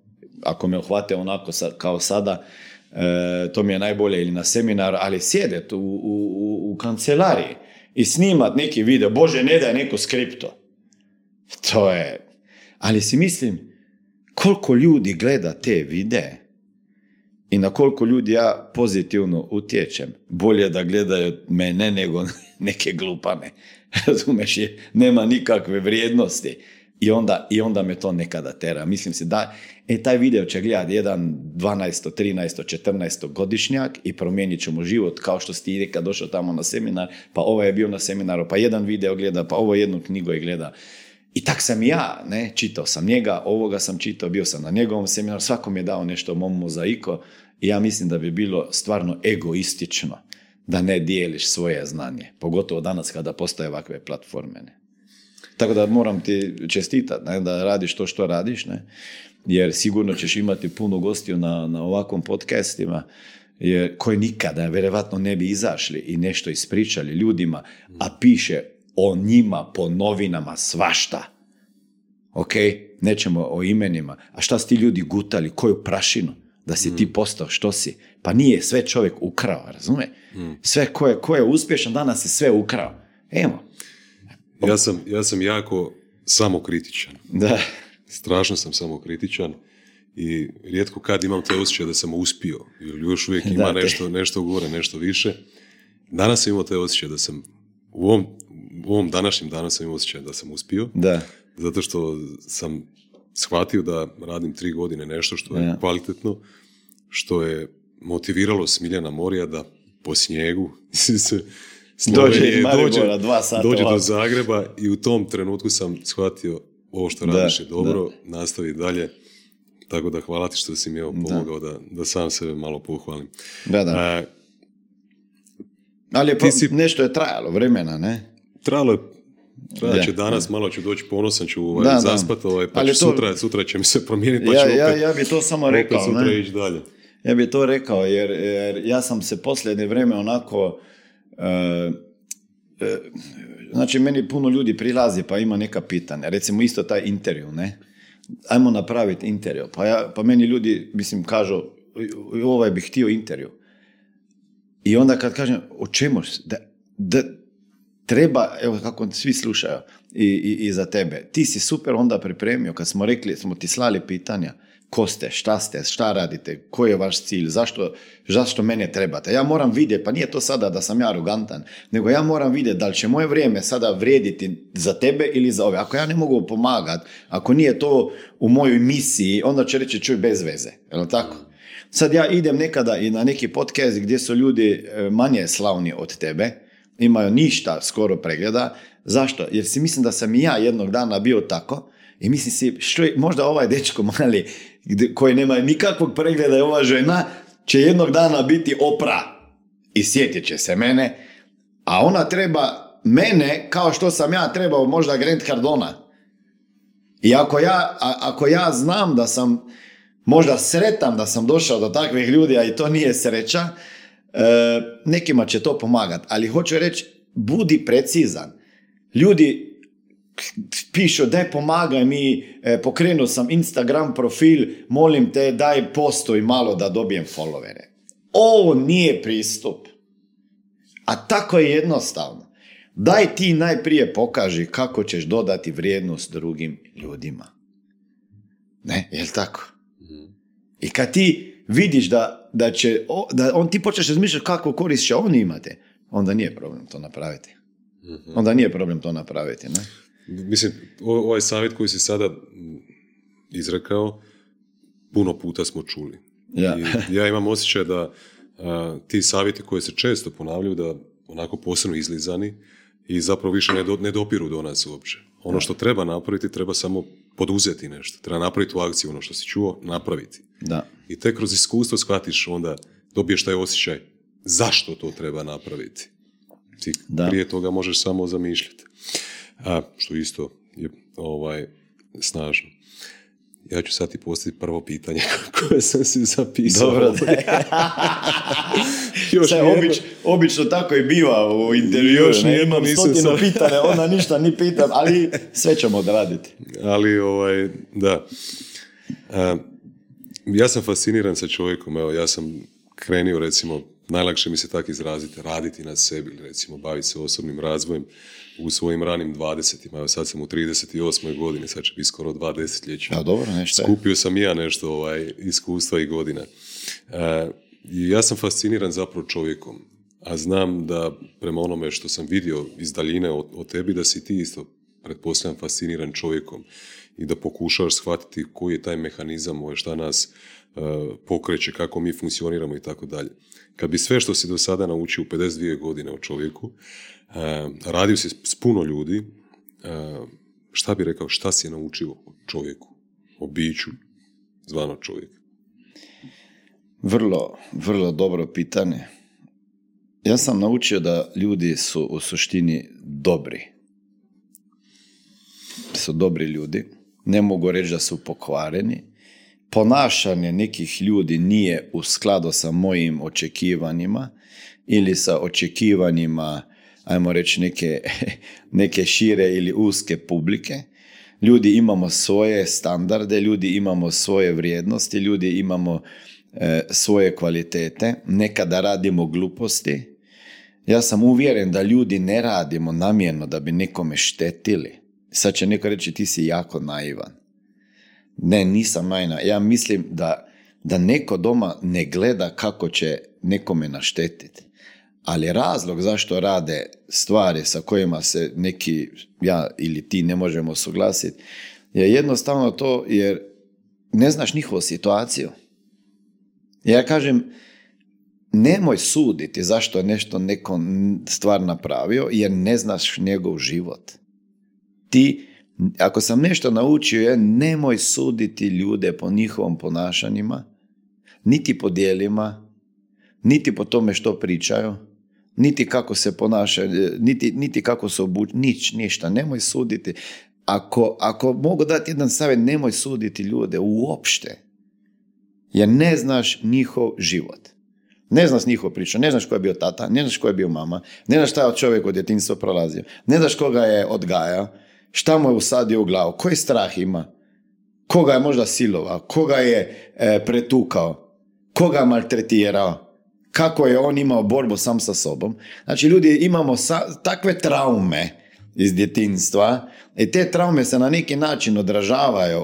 S1: Ako me uhvate onako kao sada, e, to mi je najbolje ili na seminar, ali sjedet u, u, u kancelariji i snimat neki video, bože ne daj neko skripto. To je... Ali si mislim, koliko ljudi gleda te videe i na koliko ljudi ja pozitivno utječem. Bolje da gledaju mene nego neke glupane. Razumeš nema nikakve vrijednosti. I onda, I onda me to nekada tera. Mislim se da, e, taj video će gledati jedan 12, 13, 14 godišnjak i promijenit ćemo život kao što ste i kad došao tamo na seminar, pa ovaj je bio na seminaru, pa jedan video gleda, pa ovo jednu knjigu je gleda. I tak sam ja, ne, čitao sam njega, ovoga sam čitao, bio sam na njegovom seminaru, svakom je dao nešto mom mozaiko i ja mislim da bi bilo stvarno egoistično da ne dijeliš svoje znanje. Pogotovo danas kada postoje ovakve platforme. Ne? Tako da moram ti čestitati da radiš to što radiš, ne? jer sigurno ćeš imati puno gostiju na, na ovakvom podcastima jer, koji nikada vjerovatno ne bi izašli i nešto ispričali ljudima, a piše o njima po novinama svašta. Ok, nećemo o imenima. A šta su ti ljudi gutali? Koju prašinu? Da si ti mm. postao što si? Pa nije sve čovjek ukrao, razume? Mm. Sve ko je, ko je uspješan danas je sve ukrao. Evo.
S2: Ja sam, ja sam jako samokritičan.
S1: Da.
S2: Strašno sam samokritičan i rijetko kad imam te osjećaje da sam uspio ili još uvijek ima nešto, nešto gore, nešto više. Danas sam imao te osjećaje da sam u ovom, u ovom današnjem danu sam imao osjećaj da sam uspio.
S1: Da.
S2: Zato što sam shvatio da radim tri godine nešto što je kvalitetno, što je motiviralo Smiljana Morija da po snijegu se
S1: dođe, dođe, dva sata
S2: dođe do Zagreba i u tom trenutku sam shvatio ovo što radiš je dobro, da. nastavi dalje. Tako da hvala ti što si mi evo pomogao da, da sam sebe malo pohvalim.
S1: Da, da. Ali je nešto je trajalo vremena, ne?
S2: Trajalo je Trajat će danas, malo ću doći ponosan, ću ovaj, da, zaspat, ovaj, pa Ali sutra, sutra će mi se promijeniti, pa
S1: ja,
S2: ću opet,
S1: ja, ja bi to samo rekao.
S2: sutra ne? ići dalje.
S1: Ja bi to rekao, jer, jer ja sam se posljednje vrijeme onako... Uh, uh, znači, meni puno ljudi prilazi pa ima neka pitanja. Recimo isto taj intervju, ne? Ajmo napraviti intervju. Pa, ja, pa meni ljudi, mislim, kažu, ovaj bih htio intervju. I onda kad kažem, o čemu? Da, da, treba, evo kako svi slušaju i, i, i, za tebe, ti si super onda pripremio, kad smo rekli, smo ti slali pitanja, ko ste, šta ste, šta radite, koji je vaš cilj, zašto, zašto mene trebate. Ja moram vidjeti, pa nije to sada da sam ja arogantan, nego ja moram vidjeti da li će moje vrijeme sada vrijediti za tebe ili za ove. Ako ja ne mogu pomagati, ako nije to u mojoj misiji, onda će reći čuj bez veze. Je tako? Sad ja idem nekada i na neki podcast gdje su ljudi e, manje slavni od tebe, imaju ništa skoro pregleda. Zašto? Jer si mislim da sam i ja jednog dana bio tako i mislim si, što je, možda ovaj dečko mali koji nema nikakvog pregleda i ova žena će jednog dana biti opra i sjetit će se mene, a ona treba mene kao što sam ja trebao možda Grant Cardona. I ako ja, ako ja znam da sam možda sretan da sam došao do takvih ljudi, a i to nije sreća, e, nekima će to pomagati. Ali hoću reći, budi precizan. Ljudi pišu, daj pomagaj mi, e, pokrenuo sam Instagram profil, molim te, daj postoj malo da dobijem followere. Ovo nije pristup. A tako je jednostavno. Daj ti najprije pokaži kako ćeš dodati vrijednost drugim ljudima. Ne, jel tako? I kad ti vidiš da, da će, da on ti počneš razmišljati kako korist će on imati, onda nije problem to napraviti. Mhm. Onda nije problem to napraviti. Ne?
S2: Mislim, ovaj savjet koji si sada izrekao, puno puta smo čuli. Ja, I ja imam osjećaj da ti savjeti koji se često ponavljaju, da onako posebno izlizani i zapravo više ne, do, ne dopiru do nas uopće. Ono što treba napraviti, treba samo poduzeti nešto. Treba napraviti u akciju ono što si čuo, napraviti.
S1: Da.
S2: I tek kroz iskustvo shvatiš onda, dobiješ taj osjećaj zašto to treba napraviti. Ti da. prije toga možeš samo zamišljati. A, što isto je ovaj, snažno. Ja ću sad ti postaviti prvo pitanje koje sam si zapisao.
S1: Dobro, Još obič, obično tako i biva u intervju. Još ne, imam stotinu pitanja, ona ništa ni pita, ali sve ćemo odraditi.
S2: Ali, ovaj, da. ja sam fasciniran sa čovjekom, evo, ja sam krenio, recimo, najlakše mi se tako izraziti, raditi na sebi, recimo, baviti se osobnim razvojem u svojim ranim dvadesetima, evo sad sam u 38. godini, sad će biti skoro dva desetljeća.
S1: Ja, dobro, nešto
S2: Skupio sam i ja nešto ovaj, iskustva i godina. E, I ja sam fasciniran zapravo čovjekom, a znam da prema onome što sam vidio iz daljine o, tebi, da si ti isto, pretpostavljam, fasciniran čovjekom i da pokušavaš shvatiti koji je taj mehanizam, ovaj, šta nas e, pokreće, kako mi funkcioniramo i tako dalje. Kad bi sve što si do sada naučio u 52 godine o čovjeku, e, radio si s puno ljudi, e, šta bi rekao, šta si je naučio o čovjeku, o biću, zvano čovjek?
S1: Vrlo, vrlo dobro pitanje. ja sam naučio da ljudi su u suštini dobri. Su dobri ljudi. Ne mogu reći da su pokvareni. Ponašanje nekih ljudi nije u skladu sa mojim očekivanjima ili sa očekivanjima, ajmo reći, neke, neke šire ili uske publike. Ljudi imamo svoje standarde, ljudi imamo svoje vrijednosti, ljudi imamo e, svoje kvalitete. Nekada radimo gluposti. Ja sam uvjeren da ljudi ne radimo namjerno da bi nekome štetili. Sad će neko reći ti si jako naivan. Ne, nisam najna. Ja mislim da, da neko doma ne gleda kako će nekome naštetiti ali razlog zašto rade stvari sa kojima se neki, ja ili ti ne možemo suglasiti, je jednostavno to jer ne znaš njihovu situaciju. Ja kažem, nemoj suditi zašto je nešto neko stvar napravio, jer ne znaš njegov život. Ti, ako sam nešto naučio, je nemoj suditi ljude po njihovom ponašanjima, niti po dijelima, niti po tome što pričaju, niti kako se ponaša, niti, niti kako se obući, nič, ništa, nemoj suditi. Ako, ako mogu dati jedan savjet, nemoj suditi ljude uopšte, jer ne znaš njihov život. Ne znaš njihov priču, ne znaš ko je bio tata, ne znaš ko je bio mama, ne znaš šta je čovjek od djetinjstva prolazio, ne znaš koga je odgajao, šta mu je usadio u glavu, koji strah ima, koga je možda silovao, koga je e, pretukao, koga je maltretirao, kako je on imao borbu sam sa sobom. Znači ljudi imamo takve traume iz djetinstva i te traume se na neki način odražavaju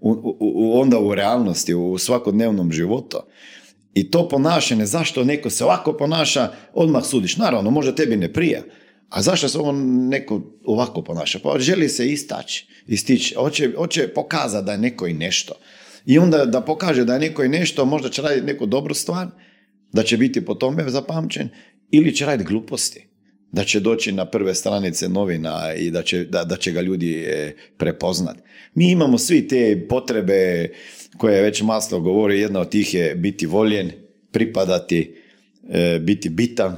S1: u, onda u realnosti, u svakodnevnom životu. I to ponašanje, zašto neko se ovako ponaša, odmah sudiš. Naravno, možda tebi ne prija. A zašto se on neko ovako ponaša? Pa želi se istaći, istići, hoće, hoće pokazati da je neko i nešto. I onda da pokaže da je neko i nešto, možda će raditi neku dobru stvar, da će biti po tome zapamćen ili će raditi gluposti da će doći na prve stranice novina i da će, da, da će ga ljudi e, prepoznati. Mi imamo svi te potrebe koje već maslo govori, jedna od tih je biti voljen, pripadati, e, biti bitan.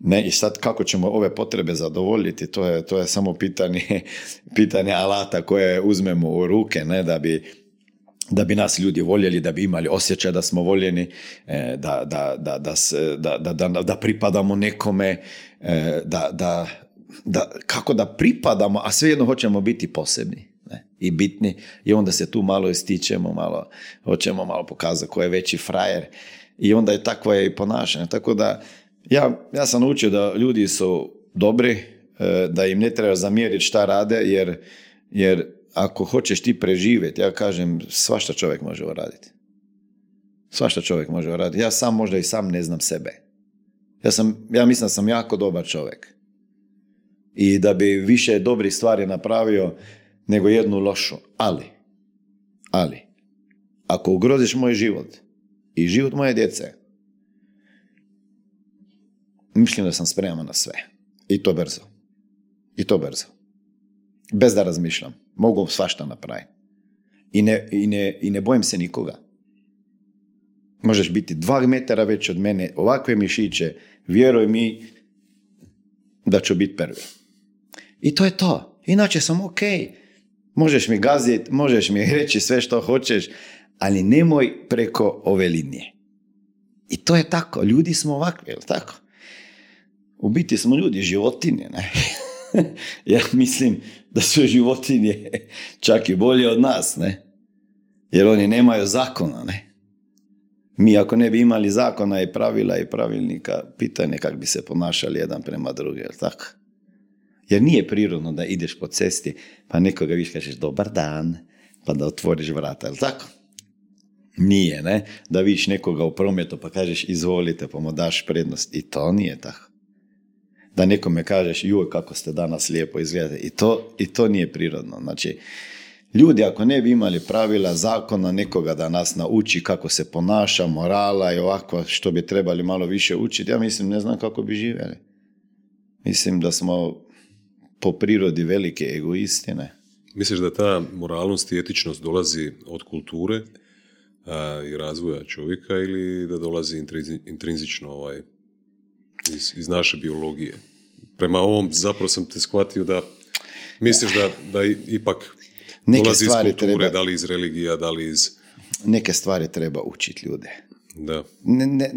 S1: Ne, I sad kako ćemo ove potrebe zadovoljiti, to je, to je samo pitanje, pitanje alata koje uzmemo u ruke, ne, da bi da bi nas ljudi voljeli, da bi imali osjećaj da smo voljeni, e, da, da, da, da, da, da pripadamo nekome, e, da, kako da pripadamo, a svejedno hoćemo biti posebni ne? i bitni i onda se tu malo ističemo, malo, hoćemo malo pokazati ko je veći frajer i onda je takvo je i ponašanje. Tako da ja, ja sam naučio da ljudi su dobri, e, da im ne treba zamjeriti šta rade jer, jer ako hoćeš ti preživjeti, ja kažem, svašta čovjek može uraditi. Svašta čovjek može uraditi. Ja sam možda i sam ne znam sebe. Ja, sam, ja mislim da sam jako dobar čovjek. I da bi više dobrih stvari napravio nego jednu lošu. Ali, ali, ako ugroziš moj život i život moje djece, mislim da sam spreman na sve. I to brzo. I to brzo. Bez da razmišljam. Mogu svašta napraviti. I ne, i, ne, I ne bojim se nikoga. Možeš biti dva metara već od mene, ovakve mišiće, vjeruj mi da ću biti prvi. I to je to. Inače sam ok. Možeš mi gaziti, možeš mi reći sve što hoćeš, ali nemoj preko ove linije. I to je tako. Ljudi smo ovakvi, jel tako? U biti smo ljudi, životinje, ne? ja mislim da su životinje čak i bolje od nas, ne? Jer oni nemaju zakona, ne? Mi ako ne bi imali zakona i pravila i pravilnika, pitanje kako bi se ponašali jedan prema drugim, jel tako? Jer nije prirodno da ideš po cesti, pa nekoga viš kažeš dobar dan, pa da otvoriš vrata, jel tako? Nije, ne? Da viš nekoga u prometu pa kažeš izvolite, pa mu daš prednost. I to nije tako da nekome kažeš joj kako ste danas lijepo izgledate. I to, I to nije prirodno. Znači, ljudi ako ne bi imali pravila zakona nekoga da nas nauči kako se ponaša, morala i ovako što bi trebali malo više učiti, ja mislim ne znam kako bi živjeli. Mislim da smo po prirodi velike egoistine.
S2: Misliš da ta moralnost i etičnost dolazi od kulture i razvoja čovjeka ili da dolazi intrinzično ovaj, iz, iz naše biologije. Prema ovom zapravo sam te shvatio da misliš da, da ipak Neke dolazi iz kulture, treba... da li iz religija, da li iz...
S1: Neke stvari treba učiti ljude.
S2: Da.
S1: Ne, ne,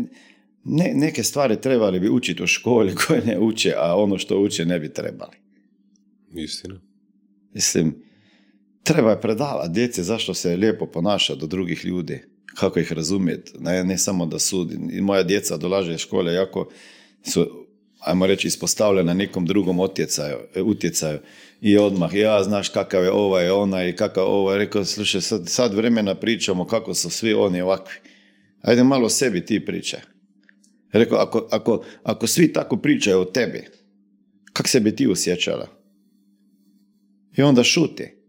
S1: ne, neke stvari trebali bi učiti u školi koje ne uče, a ono što uče ne bi trebali.
S2: Istina.
S1: Mislim, treba je predavati djece zašto se lijepo ponaša do drugih ljudi, kako ih razumjeti, ne, ne samo da sudi. I moja djeca dolaže iz škole jako su, ajmo reći, ispostavljena nekom drugom utjecaju, utjecaju. I odmah, ja znaš kakav je ovaj, onaj, kakav ovaj. Rekao, slušaj, sad, sad vremena pričamo kako su svi oni ovakvi. Ajde malo o sebi ti pričaj. Rekao, ako, ako, ako svi tako pričaju o tebi, kak se bi ti osjećala? I onda šuti.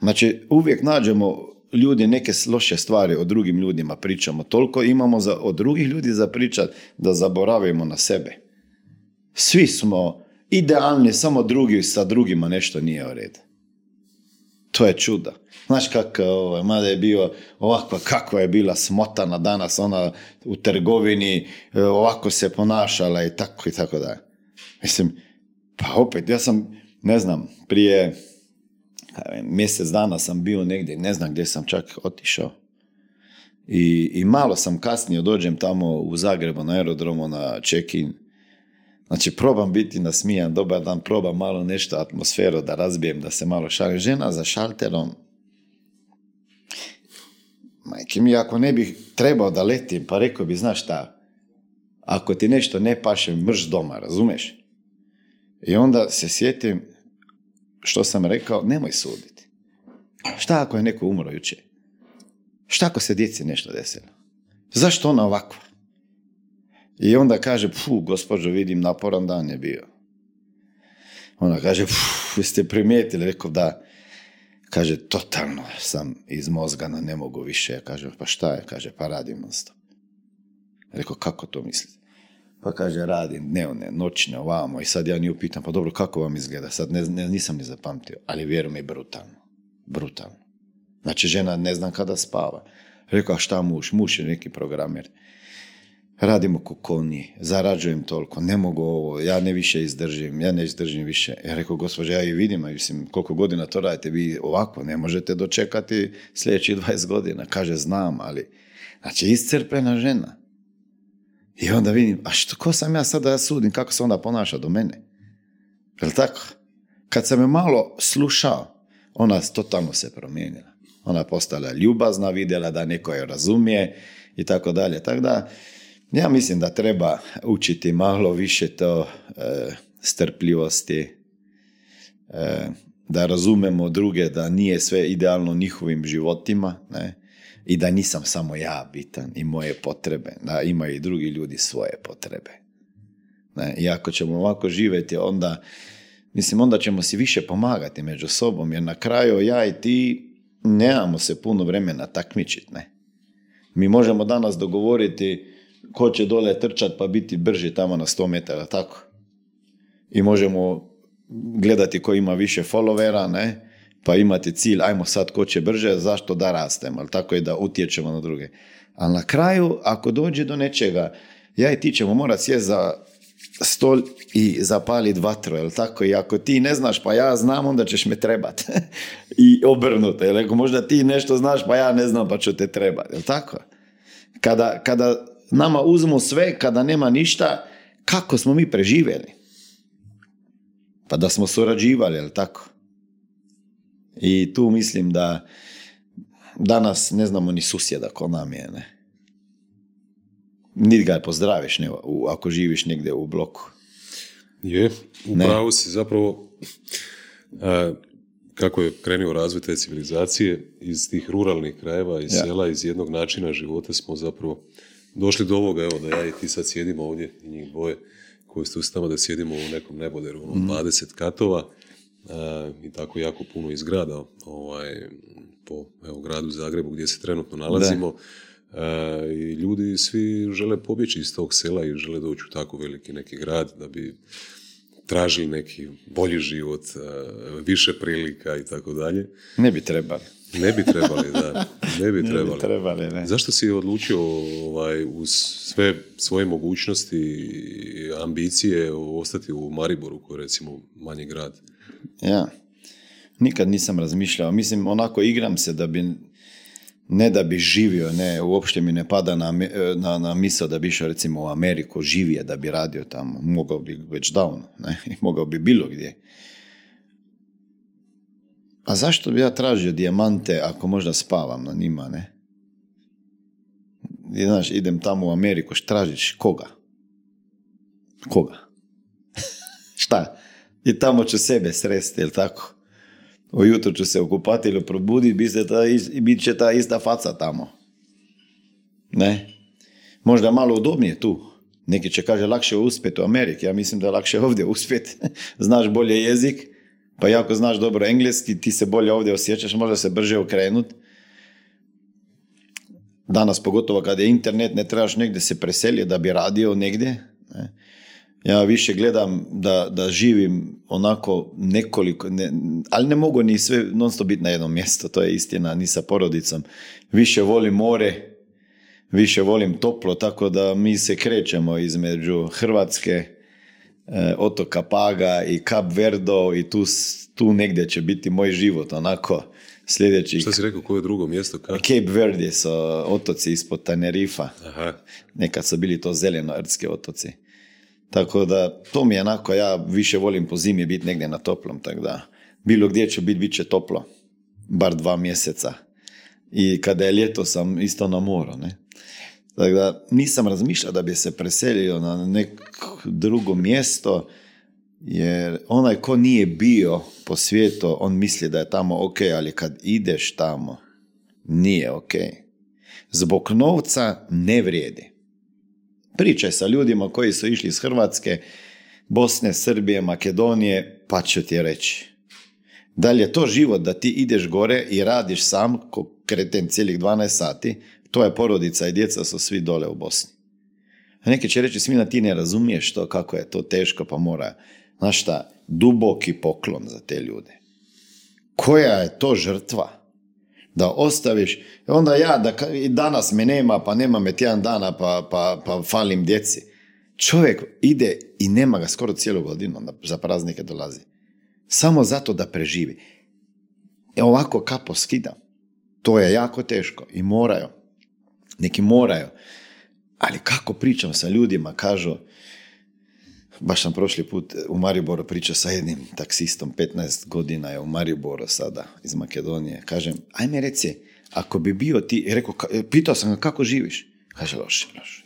S1: Znači, uvijek nađemo ljudi neke loše stvari o drugim ljudima pričamo. Toliko imamo za, od drugih ljudi za pričat da zaboravimo na sebe. Svi smo idealni, samo drugi sa drugima nešto nije u redu. To je čuda. Znaš kako, ovaj, mada je bio ovakva, kakva je bila smotana danas, ona u trgovini, e, ovako se ponašala i tako i tako da. Mislim, pa opet, ja sam, ne znam, prije mjesec dana sam bio negdje, ne znam gdje sam čak otišao. I, I malo sam kasnije dođem tamo u Zagrebu na aerodromu na check-in. Znači, probam biti nasmijan, dobar dan, probam malo nešto atmosferu da razbijem, da se malo šalim. Žena za šalterom, majke mi, ako ne bih trebao da letim, pa rekao bi, znaš šta, ako ti nešto ne paše, mrš doma, razumeš? I onda se sjetim, što sam rekao, nemoj suditi. Šta ako je neko umro jučer? Šta ako se djeci nešto desilo? Zašto ona ovakva? I onda kaže, fu, gospođo, vidim, naporan dan je bio. Ona kaže, fu, ste primijetili? Rekao, da. Kaže, totalno sam izmozgana, ne mogu više. Kaže, pa šta je? Kaže, pa radim non. Rekao, kako to mislite? Pa kaže, radim dnevne, noćne, ovamo. I sad ja nju pitam, pa dobro, kako vam izgleda? Sad ne, nisam ni zapamtio, ali vjerujem mi, brutalno. Brutalno. Znači, žena ne znam kada spava. Rekao, a šta muž? Muž je neki programer. Radimo kukovni, zarađujem toliko, ne mogu ovo, ja ne više izdržim, ja ne izdržim više. Ja rekao, gospođa, ja i vidim, a mislim, koliko godina to radite, vi ovako ne možete dočekati sljedećih 20 godina. Kaže, znam, ali, znači, iscrpena žena. I onda vidim, a što, ko sam ja sad da ja sudim, kako se onda ponaša do mene? Jel tako? Kad sam je malo slušao, ona totalno se promijenila. Ona postala ljubazna, vidjela da neko je razumije i tako dalje. Tako da, ja mislim da treba učiti malo više to e, strpljivosti, e, da razumemo druge, da nije sve idealno njihovim životima, ne? I da nisam samo ja bitan i moje potrebe, da imaju i drugi ljudi svoje potrebe. Ne? I ako ćemo ovako živjeti, onda, mislim, onda ćemo si više pomagati među sobom, jer na kraju ja i ti nemamo se puno vremena takmičiti, ne. Mi možemo danas dogovoriti ko će dole trčat pa biti brži tamo na 100 metara, tako? I možemo gledati ko ima više followera, ne? Pa imate cilj, ajmo sad ko će brže, zašto da rastemo, ali tako je da utječemo na druge. Ali na kraju, ako dođe do nečega, ja i ti ćemo morati sjeti za stol i zapaliti vatru, jel tako? I ako ti ne znaš, pa ja znam, onda ćeš me trebat. I obrnuto, jel? Ako možda ti nešto znaš, pa ja ne znam, pa ću te trebat, jel tako? Kada, kada nama uzmu sve, kada nema ništa, kako smo mi preživjeli? Pa da smo surađivali, jel tako? I tu mislim da danas ne znamo ni susjeda ko nam je, ne. Niti ga pozdraviš ne, ako živiš negdje u bloku.
S2: Je, upravo si zapravo kako je krenuo razvoj te civilizacije iz tih ruralnih krajeva, iz sela, iz jednog načina života smo zapravo došli do ovoga, evo da ja i ti sad sjedimo ovdje i njih dvoje koji ste ustama da sjedimo u nekom neboderu, ono, mm. 20 katova, i tako jako puno izgrada ovaj, po evo, gradu Zagrebu gdje se trenutno nalazimo. I ljudi svi žele pobjeći iz tog sela i žele doći u tako veliki neki grad da bi tražili neki bolji život, više prilika i tako dalje.
S1: Ne bi trebali.
S2: Ne bi trebali, da. Ne bi trebali.
S1: Ne bi trebali ne.
S2: Zašto si odlučio ovaj, uz sve svoje mogućnosti i ambicije ostati u Mariboru, koji je recimo manji grad?
S1: Ja, nikad nisam razmišljao. Mislim, onako igram se da bi, ne da bi živio, ne, uopšte mi ne pada na, na, na misao da bi išao recimo u Ameriku, živije da bi radio tamo. Mogao bi već davno, ne, mogao bi bilo gdje. A zašto bi ja tražio dijamante ako možda spavam na njima, ne? I, znaš, idem tamo u Ameriku, tražiš? Koga? Koga? Šta? I tamo ću sebe sresti, jel tako? Ujutro ću se okupati ili probudi i bit će ta ista faca tamo. Ne? Možda malo udobnije tu. Neki će kaže lakše uspjeti u Ameriki. Ja mislim da je lakše ovdje uspjeti. Znaš bolje jezik pa jako znaš dobro engleski, ti se bolje ovdje osjećaš, možda se brže okrenut. Danas, pogotovo kad je internet, ne trebaš negdje se preseliti da bi radio negdje. Ne? Ja više gledam da, da živim onako nekoliko, ne, ali ne mogu ni sve non stop biti na jednom mjestu, to je istina, ni sa porodicom. Više volim more, više volim toplo, tako da mi se krećemo između Hrvatske, E, otoka Paga i Cap Verdo i tu, tu negdje će biti moj život, onako sljedeći...
S2: Što si rekao, koje je drugo mjesto?
S1: Ka? Cape Verde su otoci ispod Tenerifa. Aha. Nekad su bili to zeleno-rdske otoci. Tako da, to mi je onako, ja više volim po zimi biti negdje na toplom, tako da bilo gdje će biti, bit će toplo. Bar dva mjeseca. I kada je ljeto sam isto na moru, ne? Tako da nisam razmišljao da bi se preselio na neko drugo mjesto, jer onaj ko nije bio po svijetu, on misli da je tamo ok, ali kad ideš tamo, nije ok. Zbog novca ne vrijedi. Pričaj sa ljudima koji su išli iz Hrvatske, Bosne, Srbije, Makedonije, pa ću ti reći. Da li je to život da ti ideš gore i radiš sam, ko kreten cijelih 12 sati, tvoja porodica i djeca su svi dole u Bosni. A neki će reći, Smina, ti ne razumiješ to, kako je to teško, pa mora. Znaš šta, duboki poklon za te ljude. Koja je to žrtva? Da ostaviš, onda ja, da i danas me nema, pa nema me tjedan dana, pa, pa, pa falim djeci. Čovjek ide i nema ga skoro cijelu godinu, za praznike dolazi. Samo zato da preživi. E ovako kapo skidam. To je jako teško i moraju neki moraju. Ali kako pričam sa ljudima, kažu, baš sam prošli put u Mariboru pričao sa jednim taksistom, 15 godina je u Mariboru sada, iz Makedonije. Kažem, ajme reci, ako bi bio ti, rekao, pitao sam ga kako živiš? Kaže, loše, loše.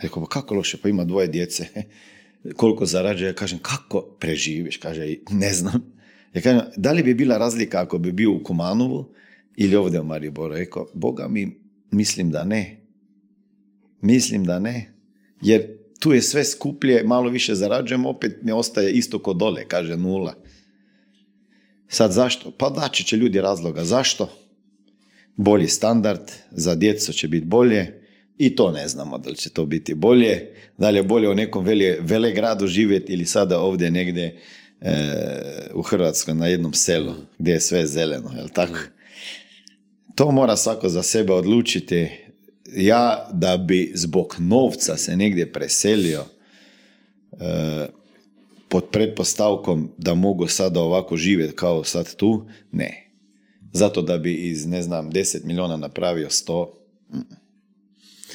S1: Rekao, pa kako loše, pa ima dvoje djece, koliko zarađuje? Kažem, kako preživiš? Kaže, ne znam. Ja kažem, da li bi bila razlika ako bi bio u Kumanovu ili ovdje u Mariboru? Rekao, Boga mi, Mislim da ne. Mislim da ne. Jer tu je sve skuplje, malo više zarađujem, opet mi ostaje isto kod dole, kaže nula. Sad zašto? Pa daći će ljudi razloga. Zašto? Bolji standard, za djecu će biti bolje i to ne znamo da li će to biti bolje. Da li je bolje u nekom vele, vele gradu živjeti ili sada ovdje negdje e, u Hrvatskoj na jednom selu gdje je sve zeleno, jel tako? to mora svako za sebe odlučiti. Ja da bi zbog novca se negdje preselio e, pod pretpostavkom da mogu sada ovako živjeti kao sad tu, ne. Zato da bi iz, ne znam, 10 milijuna napravio 100,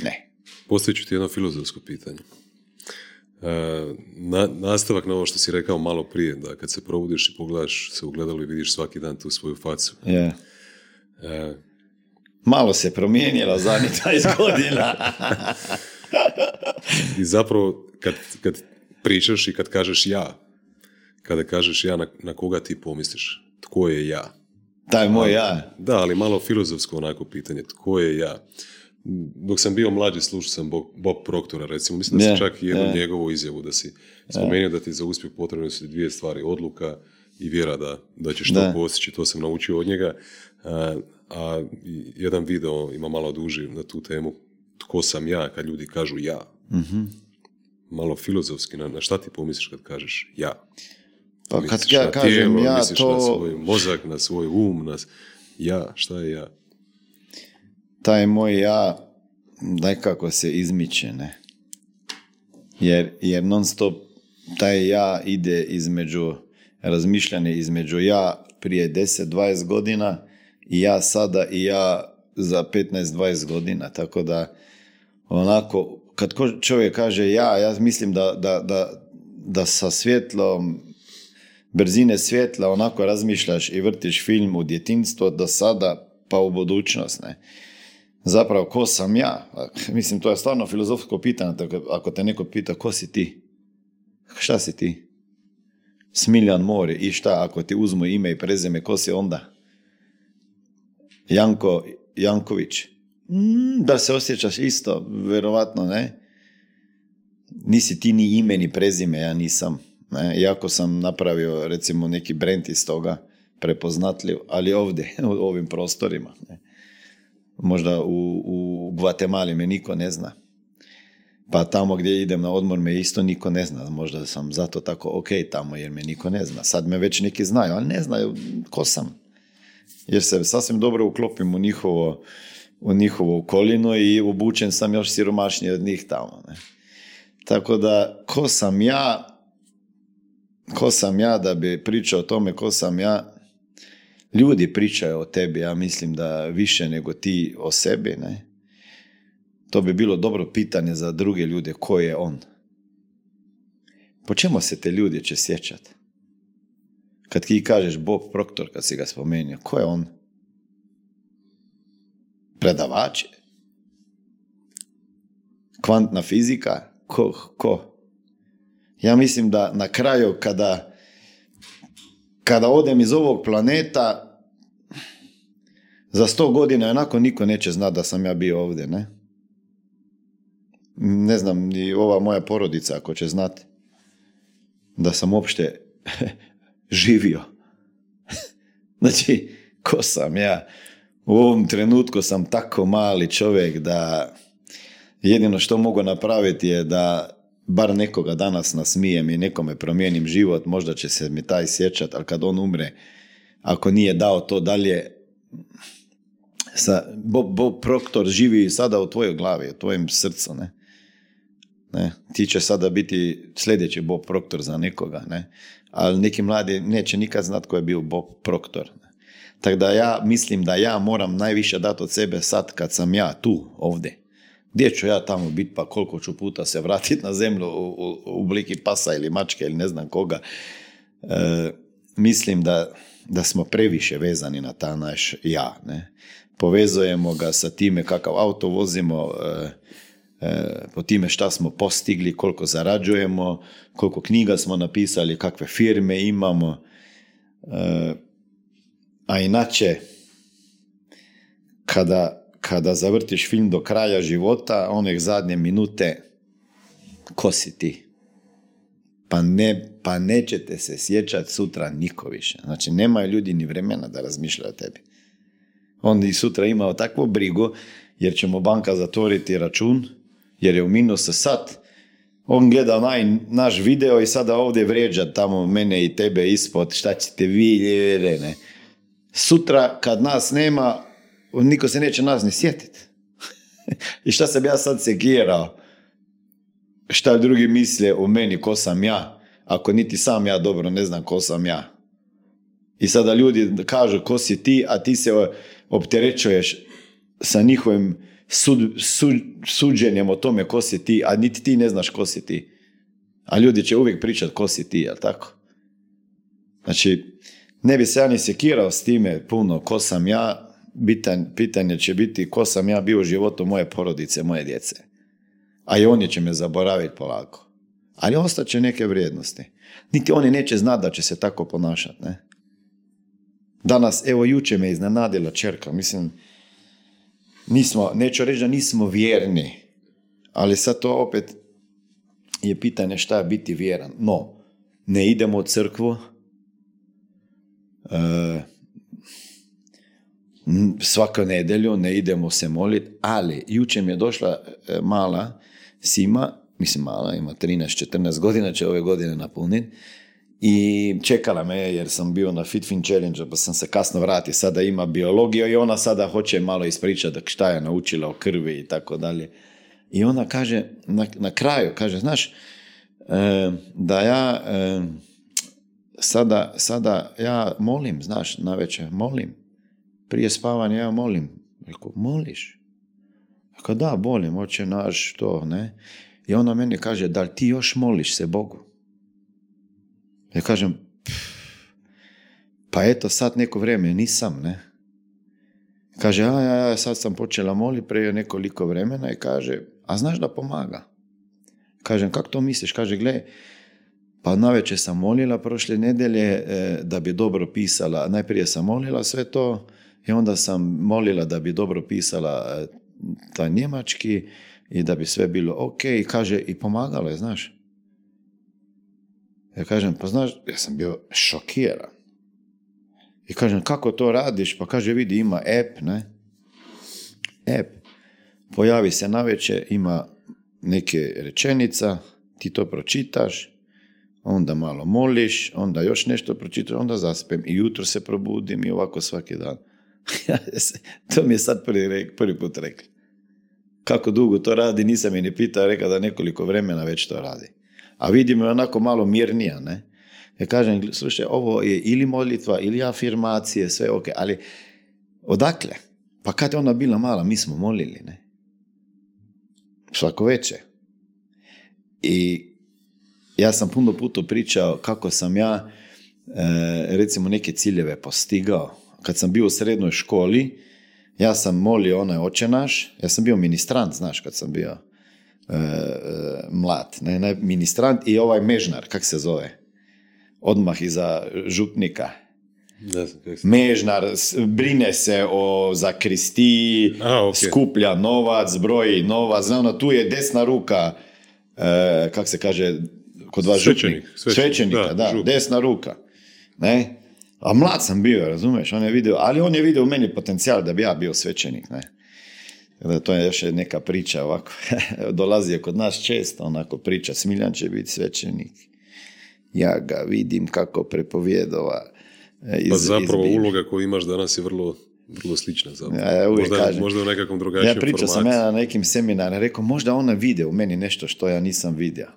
S1: ne.
S2: Postavit ću ti jedno filozofsko pitanje. E, na, nastavak na ovo što si rekao malo prije, da kad se probudiš i pogledaš se ugledalo i vidiš svaki dan tu svoju facu.
S1: Yeah. Malo se promijenila zadnjih 20 godina.
S2: I zapravo, kad, kad pričaš i kad kažeš ja, kada kažeš ja, na, na koga ti pomisliš? Tko je ja?
S1: Taj moj ja.
S2: Da, ali malo filozofsko onako pitanje. Tko je ja? Dok sam bio mlađi, slušao sam Bob, Bob Proktora, recimo. Mislim da yeah, čak i jednu yeah. njegovu izjavu da si spomenuo da ti za uspjeh potrebne su dvije stvari. Odluka i vjera da, da ćeš to postići. To sam naučio od njega a jedan video ima malo duži na tu temu tko sam ja kad ljudi kažu ja.
S1: mm
S2: malo filozofski, na, na šta ti pomisliš kad kažeš ja?
S1: Pa kad ja kažem ja
S2: misliš to... na svoj mozak, na svoj um, na... ja, šta je ja?
S1: Taj moj ja nekako se izmiče, ne? Jer, jer non stop taj ja ide između razmišljanje između ja prije 10-20 godina i ja sada i ja za 15-20 godina. Tako da onako, kad čovjek kaže ja, ja mislim da, da, da, da sa svjetlom brzine svjetla onako razmišljaš i vrtiš film u djetinstvo do sada pa u budućnost. Ne? Zapravo, ko sam ja? Mislim, to je stvarno filozofsko pitanje. Ako te neko pita, ko si ti? Šta si ti? Smiljan Mori. I šta, ako ti uzmu ime i prezime, ko si onda? Janko Janković. Mm, da se osjećaš isto, verovatno ne. Nisi ti ni ime ni prezime, ja nisam. Ne? Iako sam napravio recimo neki brand iz toga, prepoznatljiv, ali ovdje, u ovim prostorima. Ne? Možda u, u Guatemali me niko ne zna. Pa tamo gdje idem na odmor me isto niko ne zna. Možda sam zato tako ok tamo jer me niko ne zna. Sad me već neki znaju, ali ne znaju ko sam. Jer se sasvim dobro uklopim u njihovo, u njihovo okolinu i obučen sam još siromašniji od njih tamo. Ne. Tako da, ko sam ja, ko sam ja da bi pričao o tome ko sam ja, ljudi pričaju o tebi, ja mislim da više nego ti o sebi, ne? To bi bilo dobro pitanje za druge ljude, ko je on? Po čemu se te ljudi će sjećati? Kad ti kažeš Bob Proctor, kad si ga spomenuo, ko je on? Predavač? Kvantna fizika? Ko? ko? Ja mislim da na kraju kada kada odem iz ovog planeta, za sto godina onako niko neće znati da sam ja bio ovdje, ne? Ne znam, ni ova moja porodica ako će znati da sam uopšte živio. znači, ko sam ja? U ovom trenutku sam tako mali čovjek da jedino što mogu napraviti je da bar nekoga danas nasmijem i nekome promijenim život, možda će se mi taj sjećat, ali kad on umre, ako nije dao to dalje, sa, Bob, Bob Proctor živi sada u tvojoj glavi, u tvojem srcu, ne? Ne? Ti će sada biti sljedeći Bob Proctor za nekoga, ne? Ali neki mladi neće nikad znat ko je bio Bob Proctor. Tako da ja mislim da ja moram najviše dati od sebe sad kad sam ja tu, ovdje gdje ću ja tamo biti, pa koliko ću puta se vratiti na zemlju u, u, bliki pasa ili mačke ili ne znam koga. E, mislim da, da smo previše vezani na ta naš ja. Ne? Povezujemo ga sa time kakav auto vozimo, e, po time šta smo postigli, koliko zarađujemo, koliko knjiga smo napisali, kakve firme imamo. a inače, kada kada zavrtiš film do kraja života, one zadnje minute, ko si ti? Pa, ne, pa nećete se sjećati sutra niko više. Znači, nemaju ljudi ni vremena da razmišljaju o tebi. On i sutra imao takvu brigu, jer ćemo banka zatvoriti račun, jer je u minusu sat. On gleda onaj naš video i sada ovdje vrijeđa tamo mene i tebe ispod, šta ćete vi, ne. Sutra kad nas nema, niko se neće nas ni sjetiti. I šta sam ja sad sekirao? Šta drugi misle o meni, ko sam ja? Ako niti sam ja dobro ne znam ko sam ja. I sada ljudi kažu ko si ti, a ti se opterećuješ sa njihovim suđenjem o tome ko si ti, a niti ti ne znaš ko si ti. A ljudi će uvijek pričati ko si ti, jel tako? Znači, ne bi se ja ni sekirao s time puno ko sam ja, bitan, pitanje će biti ko sam ja bio u životu moje porodice, moje djece. A i oni će me zaboraviti polako. Ali ostaće neke vrijednosti. Niti oni neće znati da će se tako ponašati. Ne? Danas, evo juče me iznenadila čerka. Mislim, nismo, neću reći da nismo vjerni, ali sad to opet je pitanje šta je biti vjeran. No, ne idemo u crkvu, e, svaku nedjelju ne idemo se moliti, ali jučer mi je došla e, mala Sima mislim mala, ima 13-14 godina, će ove godine napuniti. I čekala me jer sam bio na FitFin Challenge, pa sam se kasno vratio, sada ima biologiju i ona sada hoće malo ispričati šta je naučila o krvi i tako dalje. I ona kaže, na, na kraju, kaže, znaš, e, da ja e, sada, sada ja molim, znaš, na večer, molim. Prije spavanja ja molim. Rekao, moliš? Rekao, da, molim, hoće naš to, ne? I ona meni kaže, da li ti još moliš se Bogu? Ja kažem, pa eto, sad neko vrijeme nisam, ne? Kaže, a ja, sad sam počela moliti prije nekoliko vremena i kaže, a znaš da pomaga? Kažem, kako to misliš? Kaže, gle, pa navečer sam molila prošle nedelje e, da bi dobro pisala. Najprije sam molila sve to i onda sam molila da bi dobro pisala e, taj njemački i da bi sve bilo ok. Kaže, i pomagalo je, znaš. Ja kažem, pa znaš, ja sam bio šokiran. I kažem, kako to radiš? Pa kaže, vidi, ima app, ne? App. Pojavi se navečer, ima neke rečenica, ti to pročitaš, onda malo moliš, onda još nešto pročitaš, onda zaspem i jutro se probudim i ovako svaki dan. to mi je sad prvi, prvi put rekli. Kako dugo to radi, nisam je ni pitao, rekao da nekoliko vremena već to radi. A vidim je onako malo mirnija, ne? Ja kažem, slušaj, ovo je ili molitva, ili afirmacije, sve ok, ali odakle? Pa kad je ona bila mala, mi smo molili, ne? Svako veće. I ja sam puno puta pričao kako sam ja e, recimo neke ciljeve postigao. Kad sam bio u srednjoj školi, ja sam molio onaj oče naš, ja sam bio ministrant, znaš, kad sam bio e, e mlad, ne, ne, ministrant i ovaj mežnar, kak se zove? Odmah iza župnika. Mežnar, brine se o zakristi, skuplja novac, broji novac, ono, tu je desna ruka, e, kak se kaže, kod vas
S2: svećenik,
S1: svećenika, da, desna ruka. Ne? A mlad sam bio, razumiješ, on je vidio, ali on je vidio u meni potencijal da bi ja bio svećenik, ne. Da to je još neka priča ovako, dolazi je kod nas često, onako priča, Smiljan će biti svećenik. Ja ga vidim kako prepovjedova.
S2: E, iz, pa zapravo uloga koju imaš danas je vrlo vrlo slična zapravo. Ja, uvijek možda, kažem. možda u nekakvom drugačijem
S1: Ja pričao sam ja na nekim seminarima, rekao možda ona vide u meni nešto što ja nisam vidio.